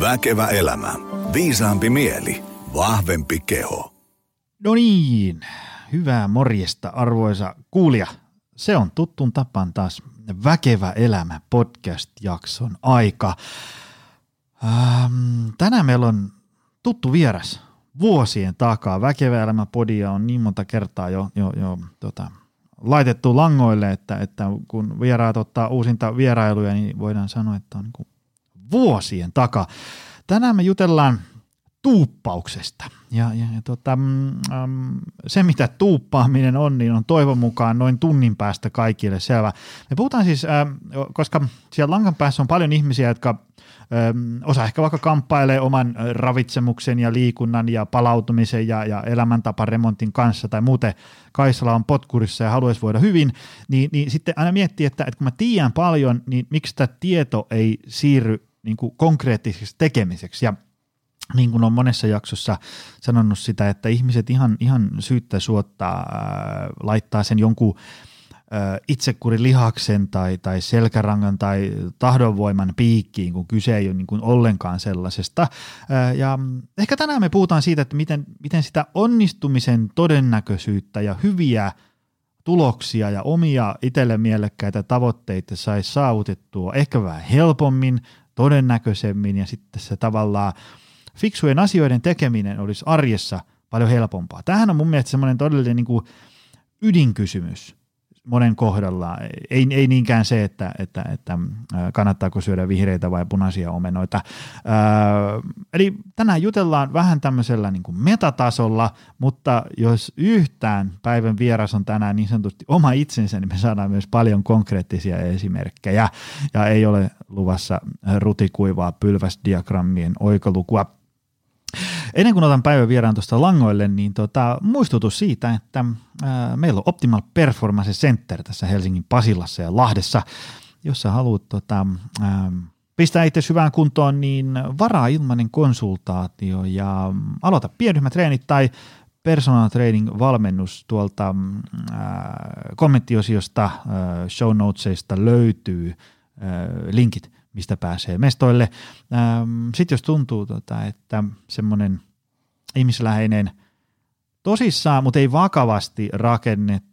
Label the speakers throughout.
Speaker 1: Väkevä elämä. Viisaampi mieli. Vahvempi keho.
Speaker 2: No niin, hyvää morjesta arvoisa kuulija. Se on tuttun tapaan taas Väkevä elämä podcast-jakson aika. Ähm, tänään meillä on tuttu vieras vuosien takaa. Väkevä elämä podia on niin monta kertaa jo, jo, jo tota, laitettu langoille, että, että kun vieraat ottaa uusinta vierailuja, niin voidaan sanoa, että on niin vuosien takaa. Tänään me jutellaan tuuppauksesta. Ja, ja, ja tota, mm, se, mitä tuuppaaminen on, niin on toivon mukaan noin tunnin päästä kaikille selvä. Me puhutaan siis, äh, koska siellä langan päässä on paljon ihmisiä, jotka osa ehkä vaikka kamppailee oman ravitsemuksen ja liikunnan ja palautumisen ja, ja elämäntaparemontin kanssa tai muuten Kaisala on potkurissa ja haluaisi voida hyvin, niin, niin sitten aina miettii, että, että kun mä tiedän paljon, niin miksi tämä tieto ei siirry niin kuin konkreettiseksi tekemiseksi ja niin kuin on monessa jaksossa sanonut sitä, että ihmiset ihan, ihan syyttä suottaa, laittaa sen jonkun itsekurin lihaksen tai, tai selkärangan tai tahdonvoiman piikkiin, kun kyse ei ole niin kuin ollenkaan sellaisesta. Ja ehkä tänään me puhutaan siitä, että miten, miten sitä onnistumisen todennäköisyyttä ja hyviä tuloksia ja omia itselle mielekkäitä tavoitteita saisi saavutettua ehkä vähän helpommin, todennäköisemmin ja sitten se tavallaan fiksujen asioiden tekeminen olisi arjessa paljon helpompaa. Tämähän on mun mielestä semmoinen todellinen niin kuin ydinkysymys monen kohdalla. Ei, ei niinkään se, että, että, että kannattaako syödä vihreitä vai punaisia omenoita. Öö, eli tänään jutellaan vähän tämmöisellä niin kuin metatasolla, mutta jos yhtään päivän vieras on tänään niin sanotusti oma itsensä, niin me saadaan myös paljon konkreettisia esimerkkejä ja ei ole luvassa rutikuivaa pylväsdiagrammien oikolukua. Ennen kuin otan päivän vieraan tuosta langoille, niin tota, muistutus siitä, että ää, meillä on Optimal Performance Center tässä Helsingin Pasilassa ja Lahdessa. Jos sä haluat tota, ää, pistää itse hyvään kuntoon, niin varaa ilmainen konsultaatio ja aloita pienryhmätreenit tai personal training valmennus tuolta ää, kommenttiosiosta, ää, show notesista löytyy ää, linkit – mistä pääsee mestoille. Ähm, Sitten jos tuntuu, tota, että semmoinen ihmisläheinen tosissaan, mutta ei vakavasti rakennettu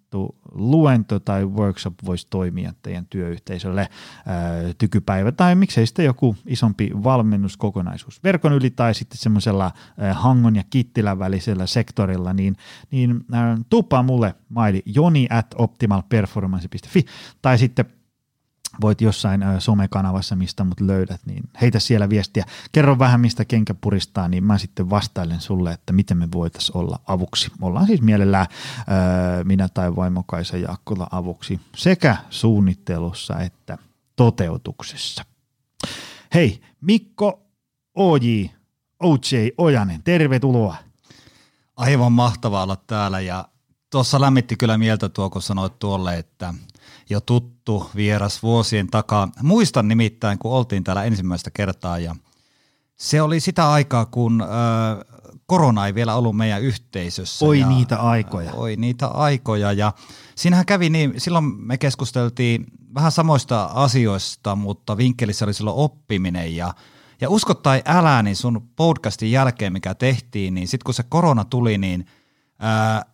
Speaker 2: luento tai workshop voisi toimia teidän työyhteisölle ää, äh, tykypäivä tai miksei sitten joku isompi valmennuskokonaisuus verkon yli tai sitten semmoisella äh, Hangon ja Kittilän välisellä sektorilla, niin, niin ää, äh, tuppaa mulle maili joni at optimalperformance.fi tai sitten voit jossain somekanavassa, mistä mut löydät, niin heitä siellä viestiä. Kerro vähän, mistä kenkä puristaa, niin mä sitten vastailen sulle, että miten me voitaisiin olla avuksi. Ollaan siis mielellään minä tai vaimokaisa Jaakkola avuksi sekä suunnittelussa että toteutuksessa. Hei, Mikko OJ, OJ Ojanen, tervetuloa.
Speaker 3: Aivan mahtavaa olla täällä ja tuossa lämmitti kyllä mieltä tuo, kun sanoit tuolle, että – jo tuttu vieras vuosien takaa. Muistan nimittäin, kun oltiin täällä ensimmäistä kertaa ja se oli sitä aikaa, kun äh, korona ei vielä ollut meidän yhteisössä.
Speaker 2: Oi ja, niitä aikoja.
Speaker 3: Oi niitä aikoja ja siinähän kävi niin, silloin me keskusteltiin vähän samoista asioista, mutta vinkkelissä oli silloin oppiminen ja ja usko tai älä, niin sun podcastin jälkeen, mikä tehtiin, niin sitten kun se korona tuli, niin –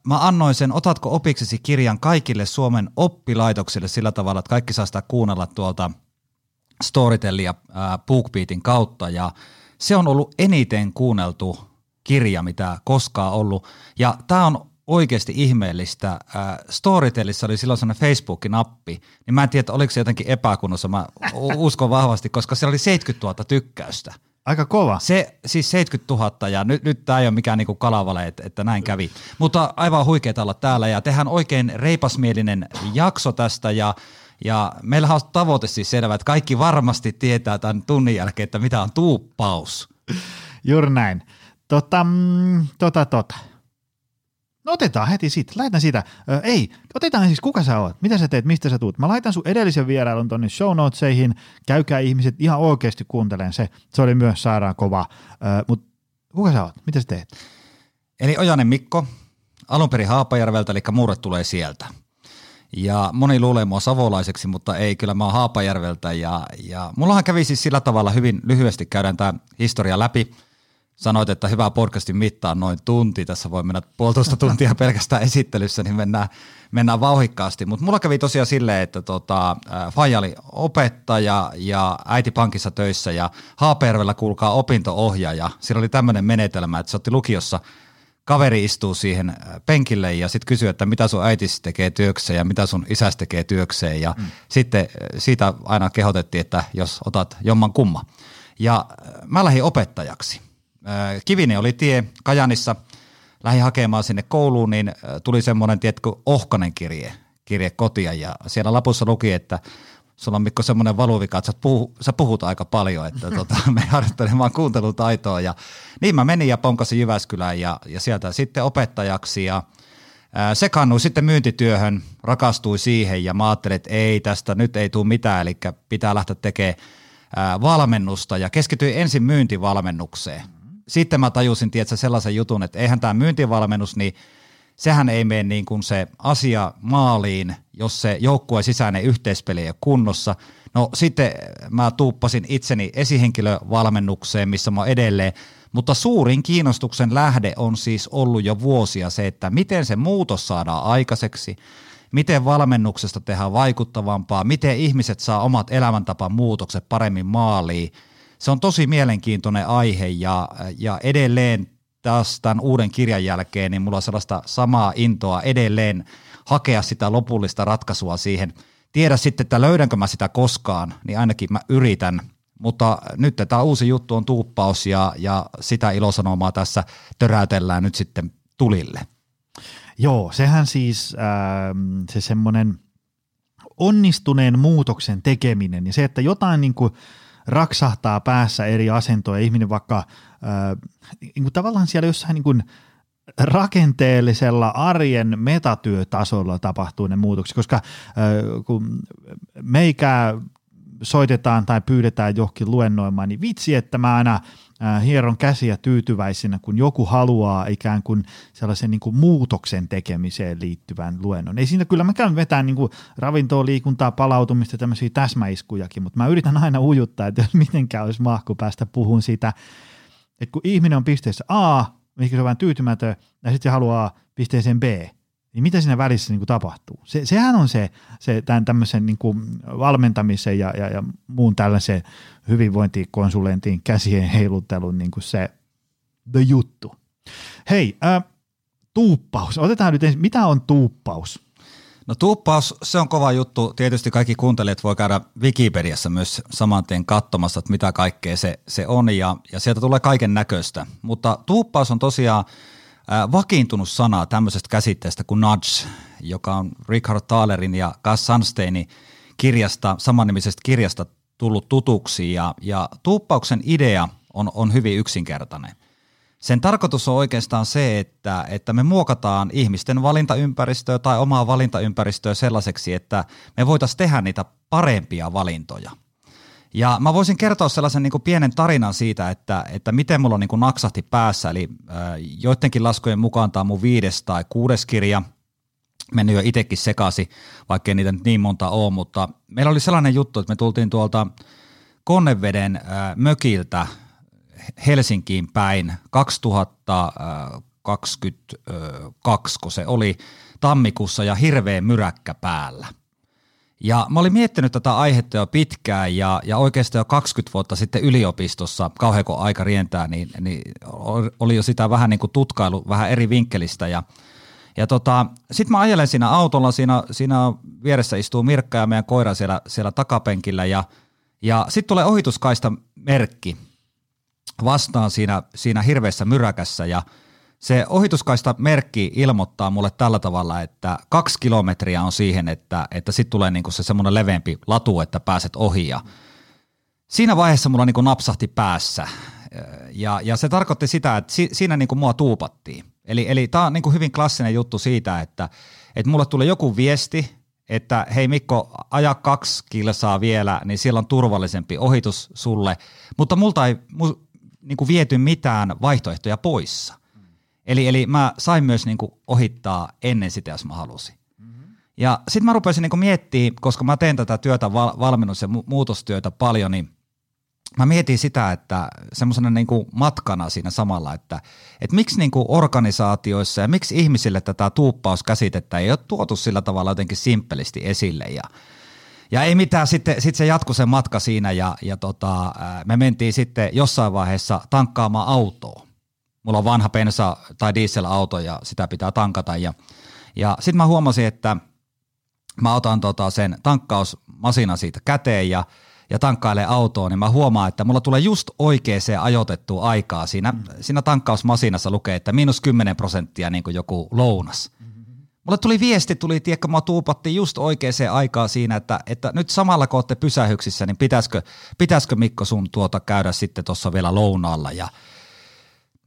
Speaker 3: mä annoin sen Otatko opiksesi kirjan kaikille Suomen oppilaitoksille sillä tavalla, että kaikki saa sitä kuunnella tuolta Storytellia BookBeatin kautta ja se on ollut eniten kuunneltu kirja, mitä koskaan ollut. Ja tämä on oikeasti ihmeellistä. Storytellissa oli silloin sellainen Facebook-nappi, niin mä en tiedä, oliko se jotenkin epäkunnossa, mä uskon vahvasti, koska siellä oli 70 000 tykkäystä.
Speaker 2: Aika kova.
Speaker 3: Se siis 70 000 ja nyt, nyt tämä ei ole mikään niinku kalavale, että, että näin kävi. Mutta aivan huikeaa olla täällä ja tehdään oikein reipasmielinen jakso tästä ja ja meillä on tavoite siis selvä, että kaikki varmasti tietää tämän tunnin jälkeen, että mitä on tuuppaus.
Speaker 2: Juuri näin. Tota, mm, tota, tota. No otetaan heti siitä, laitan sitä. Ö, ei, otetaan siis kuka sä oot, mitä sä teet, mistä sä tuut. Mä laitan sun edellisen vierailun tonne show notesihin, käykää ihmiset ihan oikeasti kuuntelen se. Se oli myös sairaan kova. Mutta kuka sä oot, mitä sä teet?
Speaker 3: Eli Ojanen Mikko, alun perin Haapajärveltä, eli murre tulee sieltä. Ja moni luulee mua savolaiseksi, mutta ei, kyllä mä oon Haapajärveltä. Ja, ja mullahan kävi siis sillä tavalla hyvin lyhyesti käydään tämä historia läpi. Sanoit, että hyvä podcastin mittaan noin tunti. Tässä voi mennä puolitoista tuntia pelkästään esittelyssä, niin mennään, mennään vauhikkaasti. Mutta mulla kävi tosiaan silleen, että tota, Faija oli opettaja ja äiti pankissa töissä ja Haapajärvellä kuulkaa opinto-ohjaaja. Siinä oli tämmöinen menetelmä, että se otti lukiossa – kaveri istuu siihen penkille ja sitten kysyy, että mitä sun äitis tekee työkseen ja mitä sun isäs tekee työkseen. Ja mm. sitten siitä aina kehotettiin, että jos otat jomman kumma. Ja mä lähdin opettajaksi. Kivini oli tie Kajanissa, lähdin hakemaan sinne kouluun, niin tuli semmoinen, tiedätkö, ohkanen kirje, kirje kotia. Ja siellä lapussa luki, että sulla on Mikko semmoinen valuvika, että sä, puhu, sä puhut aika paljon, että tota, me harjoittelemaan kuuntelutaitoa. Ja niin mä menin ja ponkasin Jyväskylään ja, ja sieltä sitten opettajaksi ja ää, sekannui sitten myyntityöhön, rakastui siihen ja mä ajattelin, että ei tästä nyt ei tule mitään, eli pitää lähteä tekemään ää, valmennusta. Ja keskityin ensin myyntivalmennukseen. Sitten mä tajusin, tiedätkö, sellaisen jutun, että eihän tämä myyntivalmennus, niin sehän ei mene niin kuin se asia maaliin, jos se joukkueen sisäinen yhteispeli ei ole kunnossa. No sitten mä tuuppasin itseni esihenkilövalmennukseen, missä mä edelleen, mutta suurin kiinnostuksen lähde on siis ollut jo vuosia se, että miten se muutos saadaan aikaiseksi, miten valmennuksesta tehdään vaikuttavampaa, miten ihmiset saa omat elämäntapamuutokset paremmin maaliin. Se on tosi mielenkiintoinen aihe ja, ja edelleen taas tämän uuden kirjan jälkeen, niin mulla on sellaista samaa intoa edelleen hakea sitä lopullista ratkaisua siihen. Tiedä sitten, että löydänkö mä sitä koskaan, niin ainakin mä yritän. Mutta nyt tämä uusi juttu on tuuppaus ja, ja sitä ilosanomaa tässä töräytellään nyt sitten tulille.
Speaker 2: Joo, sehän siis äh, se semmoinen onnistuneen muutoksen tekeminen ja se, että jotain niin kuin raksahtaa päässä eri asentoja, ihminen vaikka äh, niin kuin tavallaan siellä jossain niin kuin rakenteellisella arjen metatyötasolla tapahtuu ne muutokset, koska äh, kun meikää soitetaan tai pyydetään johonkin luennoimaan, niin vitsi, että mä aina hieron käsiä tyytyväisenä, kun joku haluaa ikään kuin sellaisen niin kuin muutoksen tekemiseen liittyvän luennon. Ei siinä kyllä, mä käyn vetämään niin ravintoa, liikuntaa, palautumista, tämmöisiä täsmäiskujakin, mutta mä yritän aina ujuttaa, että mitenkään olisi mahku päästä puhun siitä, että kun ihminen on pisteessä A, mihin se on vähän tyytymätön, ja sitten se haluaa pisteeseen B, niin mitä siinä välissä niin kuin tapahtuu? Se, sehän on se, se tämän tämmöisen niin kuin valmentamisen ja, ja, ja muun tällaisen hyvinvointikonsulentin käsien heiluttelun niin kuin se the juttu. Hei, äh, tuuppaus. Otetaan nyt ensin, mitä on tuuppaus?
Speaker 3: No tuuppaus, se on kova juttu. Tietysti kaikki kuuntelijat voi käydä Wikipediassa myös saman tien katsomassa, että mitä kaikkea se, se on ja, ja sieltä tulee kaiken näköistä. Mutta tuuppaus on tosiaan vakiintunut sana tämmöisestä käsitteestä kuin nudge, joka on Richard Thalerin ja Gus Sunsteinin kirjasta, samannimisestä kirjasta tullut tutuksi ja, ja tuuppauksen idea on, on hyvin yksinkertainen. Sen tarkoitus on oikeastaan se, että, että me muokataan ihmisten valintaympäristöä tai omaa valintaympäristöä sellaiseksi, että me voitaisiin tehdä niitä parempia valintoja. Ja mä voisin kertoa sellaisen niin kuin pienen tarinan siitä, että, että miten mulla niin kuin naksahti päässä. Eli äh, joidenkin laskujen mukaan tämä on mun viides tai kuudes kirja. Mennyt jo itsekin sekasi, vaikkei niitä nyt niin monta ole, mutta meillä oli sellainen juttu, että me tultiin tuolta Konneveden äh, mökiltä Helsinkiin päin 2022, kun se oli tammikuussa ja hirveä myräkkä päällä. Ja mä olin miettinyt tätä aihetta jo pitkään ja, ja oikeastaan jo 20 vuotta sitten yliopistossa, kauhean kun aika rientää, niin, niin oli jo sitä vähän niin kuin tutkailu vähän eri vinkkelistä. Ja ja tota, sitten mä ajelen siinä autolla, siinä, siinä vieressä istuu Mirkka ja meidän koira siellä, siellä takapenkillä ja, ja sitten tulee ohituskaista merkki vastaan siinä, siinä hirveässä myräkässä ja se ohituskaista merkki ilmoittaa mulle tällä tavalla, että kaksi kilometriä on siihen, että, että sitten tulee niinku se semmoinen leveämpi latu, että pääset ohi ja siinä vaiheessa mulla niinku napsahti päässä ja, ja se tarkoitti sitä, että si, siinä niinku mua tuupattiin. Eli, eli tämä on niinku hyvin klassinen juttu siitä, että, että mulle tulee joku viesti, että hei Mikko, aja kaksi kilsaa vielä, niin siellä on turvallisempi ohitus sulle, mutta multa ei, niin kuin viety mitään vaihtoehtoja poissa. Eli, eli mä sain myös niin kuin ohittaa ennen sitä, jos mä halusin. Ja sitten mä rupesin niinku miettimään, koska mä teen tätä työtä, val- valmennus- ja mu- muutostyötä paljon, niin mä mietin sitä, että semmoisena niinku matkana siinä samalla, että, että miksi niinku organisaatioissa ja miksi ihmisille tätä tuuppauskäsitettä ei ole tuotu sillä tavalla jotenkin simppelisti esille ja ja ei mitään, sitten, sitten se jatkui se matka siinä ja, ja tota, me mentiin sitten jossain vaiheessa tankkaamaan autoa. Mulla on vanha pensa- tai dieselauto ja sitä pitää tankata ja, ja sitten mä huomasin, että mä otan tota sen tankkausmasina siitä käteen ja, ja tankkailen autoon, niin mä huomaan, että mulla tulee just oikeaan ajoitettua aikaa. Siinä, mm. siinä tankkausmasinassa lukee, että miinus 10 prosenttia niin kuin joku lounas. Mulle tuli viesti, tuli, tiedätkö, mä tuupattiin just oikeaan aikaa siinä, että, että nyt samalla kun olette pysähyksissä, niin pitäisikö, pitäisikö Mikko sun tuota käydä sitten tuossa vielä lounaalla ja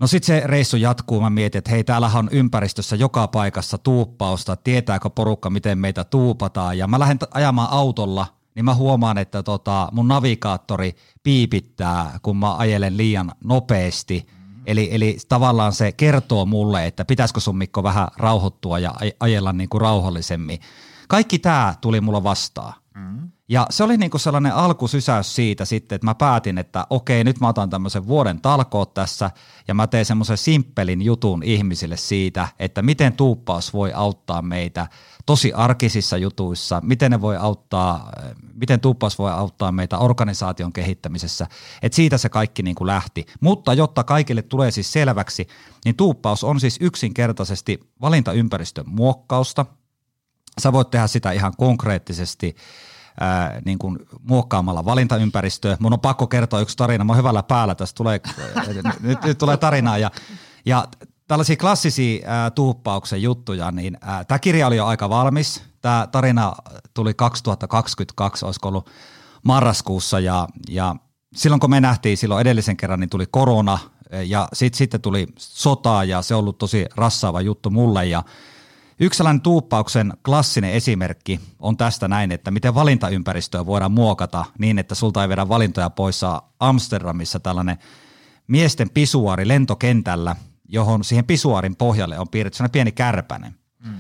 Speaker 3: No sitten se reissu jatkuu, mä mietin, että hei täällähän on ympäristössä joka paikassa tuuppausta, tietääkö porukka miten meitä tuupataan ja mä lähden ajamaan autolla, niin mä huomaan, että tota, mun navigaattori piipittää, kun mä ajelen liian nopeasti – Eli, eli tavallaan se kertoo mulle, että pitäisikö sun Mikko vähän rauhoittua ja ajella niin kuin rauhallisemmin. Kaikki tämä tuli mulla vastaan. Mm. Ja se oli niinku sellainen alkusysäys siitä sitten, että mä päätin, että okei, nyt mä otan tämmöisen vuoden talkoot tässä ja mä teen semmoisen simppelin jutun ihmisille siitä, että miten tuuppaus voi auttaa meitä tosi arkisissa jutuissa, miten ne voi auttaa, miten tuuppaus voi auttaa meitä organisaation kehittämisessä, että siitä se kaikki niinku lähti. Mutta jotta kaikille tulee siis selväksi, niin tuuppaus on siis yksinkertaisesti valintaympäristön muokkausta. Sä voit tehdä sitä ihan konkreettisesti ää, niin kuin muokkaamalla valintaympäristöä. Mun on pakko kertoa yksi tarina, mä oon hyvällä päällä, tässä. Tulee, nyt, nyt tulee tarinaa. Ja, ja tällaisia klassisia ää, tuuppauksen juttuja, niin tämä kirja oli jo aika valmis. Tämä tarina tuli 2022, olisiko ollut marraskuussa. Ja, ja silloin kun me nähtiin silloin edellisen kerran, niin tuli korona ja sitten sit tuli sota ja se on ollut tosi rassaava juttu mulle. Ja Yksi sellainen tuuppauksen klassinen esimerkki on tästä näin, että miten valintaympäristöä voidaan muokata niin, että sulta ei vedä valintoja poissa Amsterdamissa tällainen miesten pisuaari lentokentällä, johon siihen pisuaarin pohjalle on piirretty pieni kärpänen. Mm.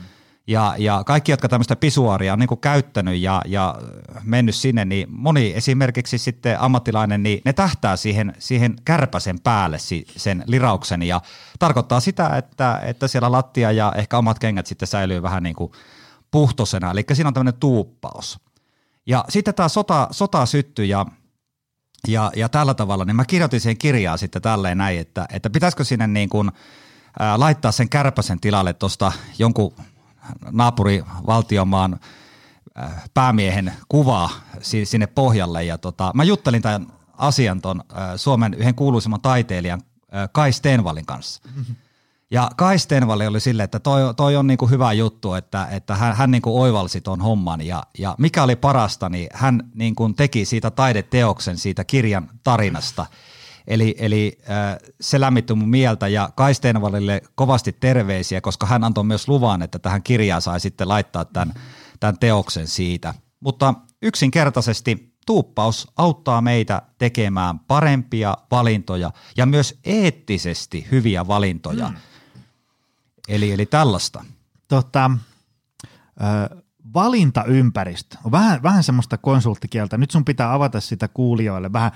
Speaker 3: Ja, ja kaikki, jotka tämmöistä pisuaaria on niin käyttänyt ja, ja mennyt sinne, niin moni esimerkiksi sitten ammattilainen, niin ne tähtää siihen, siihen kärpäsen päälle sen lirauksen ja tarkoittaa sitä, että, että siellä lattia ja ehkä omat kengät sitten säilyy vähän niin kuin puhtosena, eli siinä on tämmöinen tuuppaus. Ja sitten tämä sota, sota syttyi ja, ja, ja tällä tavalla, niin mä kirjoitin siihen kirjaan sitten tälleen näin, että, että pitäisikö sinne niin kuin, ää, laittaa sen kärpäsen tilalle tuosta jonkun naapurivaltiomaan äh, päämiehen kuvaa sinne pohjalle. Ja tota, mä juttelin tämän asian ton äh, Suomen yhden kuuluisimman taiteilijan äh, Kai Stenvalin kanssa. Ja Kai Stenvali oli silleen, että toi, toi on niinku hyvä juttu, että, että hän, hän niinku oivalsi tuon homman. Ja, ja mikä oli parasta, niin hän niinku teki siitä taideteoksen siitä kirjan tarinasta – Eli, eli äh, se lämmitti mun mieltä ja Kai Stenvalille kovasti terveisiä, koska hän antoi myös luvan, että tähän kirjaan sai sitten laittaa tämän, tämän teoksen siitä. Mutta yksinkertaisesti tuuppaus auttaa meitä tekemään parempia valintoja ja myös eettisesti hyviä valintoja. Mm. Eli, eli tällaista.
Speaker 2: Tota, äh, valintaympäristö on vähän, vähän semmoista konsulttikieltä. Nyt sun pitää avata sitä kuulijoille. Vähän,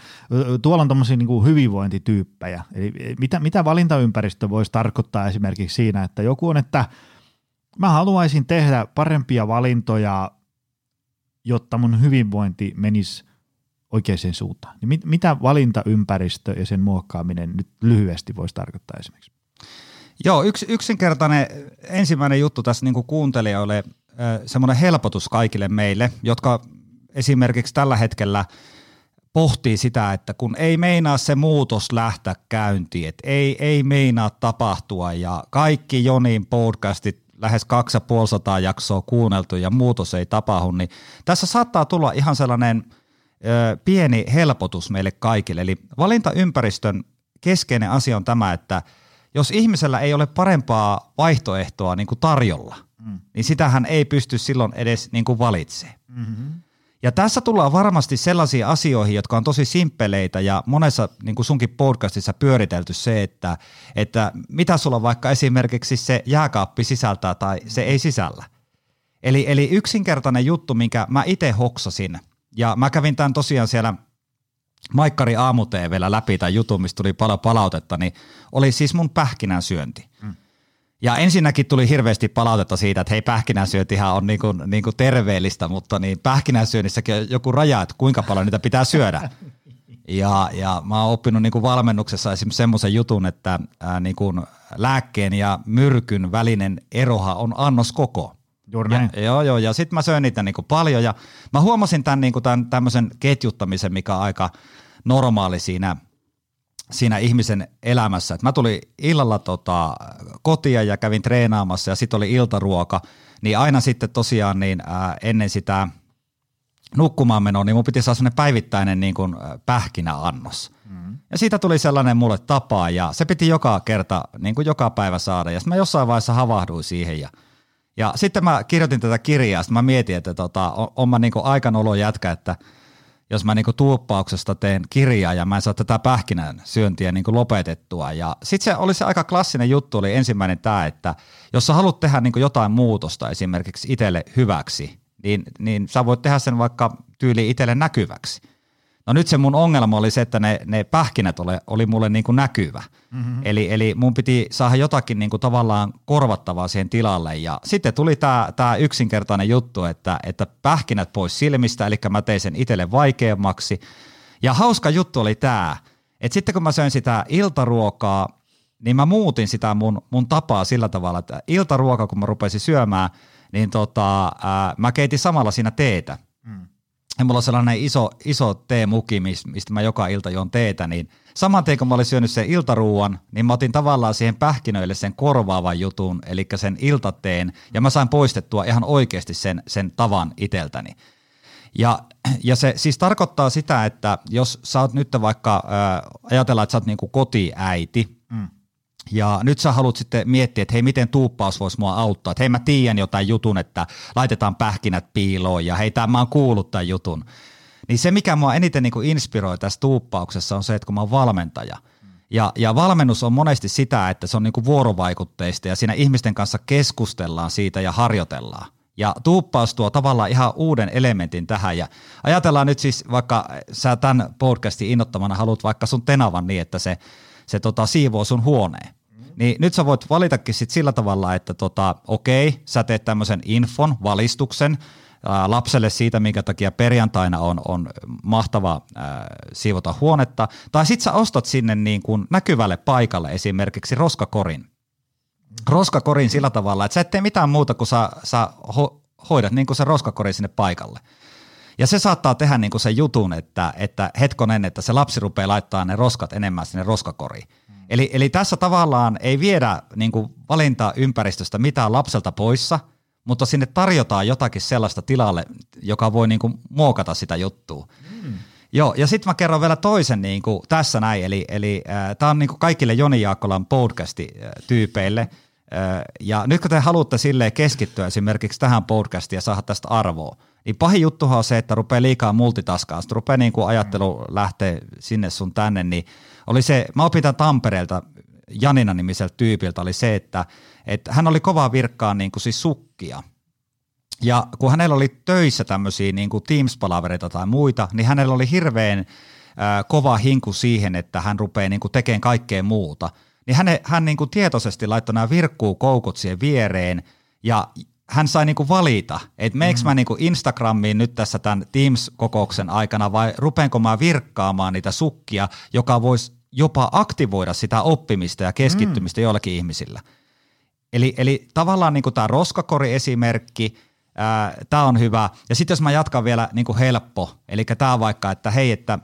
Speaker 2: tuolla on tommosia niin hyvinvointityyppejä. Eli mitä, mitä valintaympäristö voisi tarkoittaa esimerkiksi siinä, että joku on, että mä haluaisin tehdä parempia valintoja, jotta mun hyvinvointi menisi oikeaan suuntaan. Niin mit, mitä valintaympäristö ja sen muokkaaminen nyt lyhyesti voisi tarkoittaa esimerkiksi?
Speaker 3: Joo, yks, yksinkertainen ensimmäinen juttu tässä niin kuuntelijoille – semmoinen helpotus kaikille meille, jotka esimerkiksi tällä hetkellä pohtii sitä, että kun ei meinaa se muutos lähteä käyntiin, että ei, ei meinaa tapahtua ja kaikki Jonin podcastit lähes 2500 jaksoa kuunneltu ja muutos ei tapahdu, niin tässä saattaa tulla ihan sellainen ö, pieni helpotus meille kaikille. Eli valintaympäristön keskeinen asia on tämä, että jos ihmisellä ei ole parempaa vaihtoehtoa niin kuin tarjolla – mm. niin sitähän ei pysty silloin edes niin kuin valitsemaan. Mm-hmm. Ja tässä tullaan varmasti sellaisiin asioihin, jotka on tosi simppeleitä ja monessa niin kuin sunkin podcastissa pyöritelty se, että, että mitä sulla vaikka esimerkiksi se jääkaappi sisältää tai se ei sisällä. Eli, eli yksinkertainen juttu, minkä mä itse hoksasin, ja mä kävin tämän tosiaan siellä Maikkari aamu vielä läpi tai jutun, mistä tuli paljon palautetta, niin oli siis mun pähkinän syönti. Mm. Ja ensinnäkin tuli hirveästi palautetta siitä, että hei pähkinänsyöntihän on niinku, niinku terveellistä, mutta niin pähkinänsyönnissäkin on joku raja, että kuinka paljon niitä pitää syödä. Ja, ja mä oon oppinut niinku valmennuksessa esimerkiksi semmoisen jutun, että ää, niinku lääkkeen ja myrkyn välinen eroha on annos koko.
Speaker 2: Juuri näin.
Speaker 3: Ja, joo, joo, ja sitten mä söin niitä niinku paljon ja mä huomasin tämän, niinku tämän tämmöisen ketjuttamisen, mikä on aika normaali siinä, siinä ihmisen elämässä. Et mä tulin illalla tota, kotia ja kävin treenaamassa ja sitten oli iltaruoka, niin aina sitten tosiaan niin, ää, ennen sitä nukkumaan menoa, niin mun piti saada sellainen päivittäinen niin kuin pähkinäannos. Mm. Ja siitä tuli sellainen mulle tapa ja se piti joka kerta, niin kuin joka päivä saada. Ja sitten mä jossain vaiheessa havahduin siihen ja – ja sitten mä kirjoitin tätä kirjaa, sitten mä mietin, että tota, on, on mä niinku aikanolo jätkä, että jos mä niinku tuuppauksesta teen kirjaa ja mä en saa tätä pähkinän syöntiä niinku lopetettua. Ja sitten se oli se aika klassinen juttu, oli ensimmäinen tämä, että jos sä haluat tehdä niinku jotain muutosta esimerkiksi itselle hyväksi, niin, niin sä voit tehdä sen vaikka tyyli itselle näkyväksi. No nyt se mun ongelma oli se, että ne, ne pähkinät oli, oli mulle niin kuin näkyvä. Mm-hmm. Eli, eli mun piti saada jotakin niin kuin tavallaan korvattavaa siihen tilalle. Ja sitten tuli tämä tää yksinkertainen juttu, että, että pähkinät pois silmistä, eli mä tein sen itselle vaikeammaksi. Ja hauska juttu oli tämä, että sitten kun mä söin sitä iltaruokaa, niin mä muutin sitä mun, mun tapaa sillä tavalla, että iltaruoka kun mä rupesin syömään, niin tota, ää, mä keitin samalla siinä teetä. Ja mulla on sellainen iso, iso teemuki, mistä mä joka ilta juon teetä, niin saman tien kun mä olin syönyt sen iltaruuan, niin mä otin tavallaan siihen pähkinöille sen korvaavan jutun, eli sen iltateen, ja mä sain poistettua ihan oikeasti sen, sen tavan iteltäni. Ja, ja se siis tarkoittaa sitä, että jos sä oot nyt vaikka, ää, ajatellaan, että sä oot niinku kotiäiti, ja nyt sä haluat sitten miettiä, että hei, miten tuuppaus voisi mua auttaa. Että hei, mä tiedän jotain jutun, että laitetaan pähkinät piiloon ja hei, tämä mä oon kuullut tämän jutun. Niin se, mikä mua eniten niin kuin inspiroi tässä tuuppauksessa on se, että kun mä oon valmentaja. Ja, ja valmennus on monesti sitä, että se on niin kuin vuorovaikutteista ja siinä ihmisten kanssa keskustellaan siitä ja harjoitellaan. Ja tuuppaus tuo tavallaan ihan uuden elementin tähän. Ja ajatellaan nyt siis, vaikka sä tämän podcastin innottamana haluat vaikka sun tenavan niin, että se, se tota, siivoo sun huoneen. Niin nyt sä voit valitakin sit sillä tavalla, että tota, okei, sä teet tämmöisen infon, valistuksen ää, lapselle siitä, minkä takia perjantaina on, on mahtava ää, siivota huonetta, tai sit sä ostat sinne niin kuin näkyvälle paikalle esimerkiksi roskakorin. Roskakorin sillä tavalla, että sä et tee mitään muuta kuin sä, sä ho, hoidat niin kuin se roskakori sinne paikalle. Ja se saattaa tehdä niin kuin sen jutun, että, että hetkonen, että se lapsi rupeaa laittaa ne roskat enemmän sinne roskakoriin. Eli, eli tässä tavallaan ei viedä niin kuin valintaympäristöstä mitään lapselta poissa, mutta sinne tarjotaan jotakin sellaista tilalle, joka voi niin kuin muokata sitä juttua. Mm. Joo, ja sitten mä kerron vielä toisen niin kuin tässä näin, eli, eli äh, tämä on niin kuin kaikille Joni Jaakkolan podcasti-tyypeille, äh, ja nyt kun te haluatte silleen keskittyä esimerkiksi tähän podcastiin ja saada tästä arvoa, niin pahin juttuhan on se, että rupeaa liikaa multitaskaan, sitten rupeaa niin kuin ajattelu lähteä sinne sun tänne, niin oli se, mä opin tämän Tampereelta Janina nimiseltä tyypiltä, oli se, että, että hän oli kovaa virkkaa niin kuin siis sukkia. Ja kun hänellä oli töissä tämmöisiä niin kuin Teams-palavereita tai muita, niin hänellä oli hirveän äh, kova hinku siihen, että hän rupeaa niin kuin tekemään kaikkea muuta. Niin hän, hän niin kuin tietoisesti laittoi nämä virkkuukoukut siihen viereen ja hän sai niinku valita, että meekö mm. mä niinku Instagramiin nyt tässä tämän Teams-kokouksen aikana vai rupeenko mä virkkaamaan niitä sukkia, joka voisi jopa aktivoida sitä oppimista ja keskittymistä mm. joillakin ihmisillä. Eli, eli tavallaan niin tämä roskakori-esimerkki, tämä on hyvä. Ja sitten jos mä jatkan vielä niin kuin helppo, eli tämä vaikka, että hei, että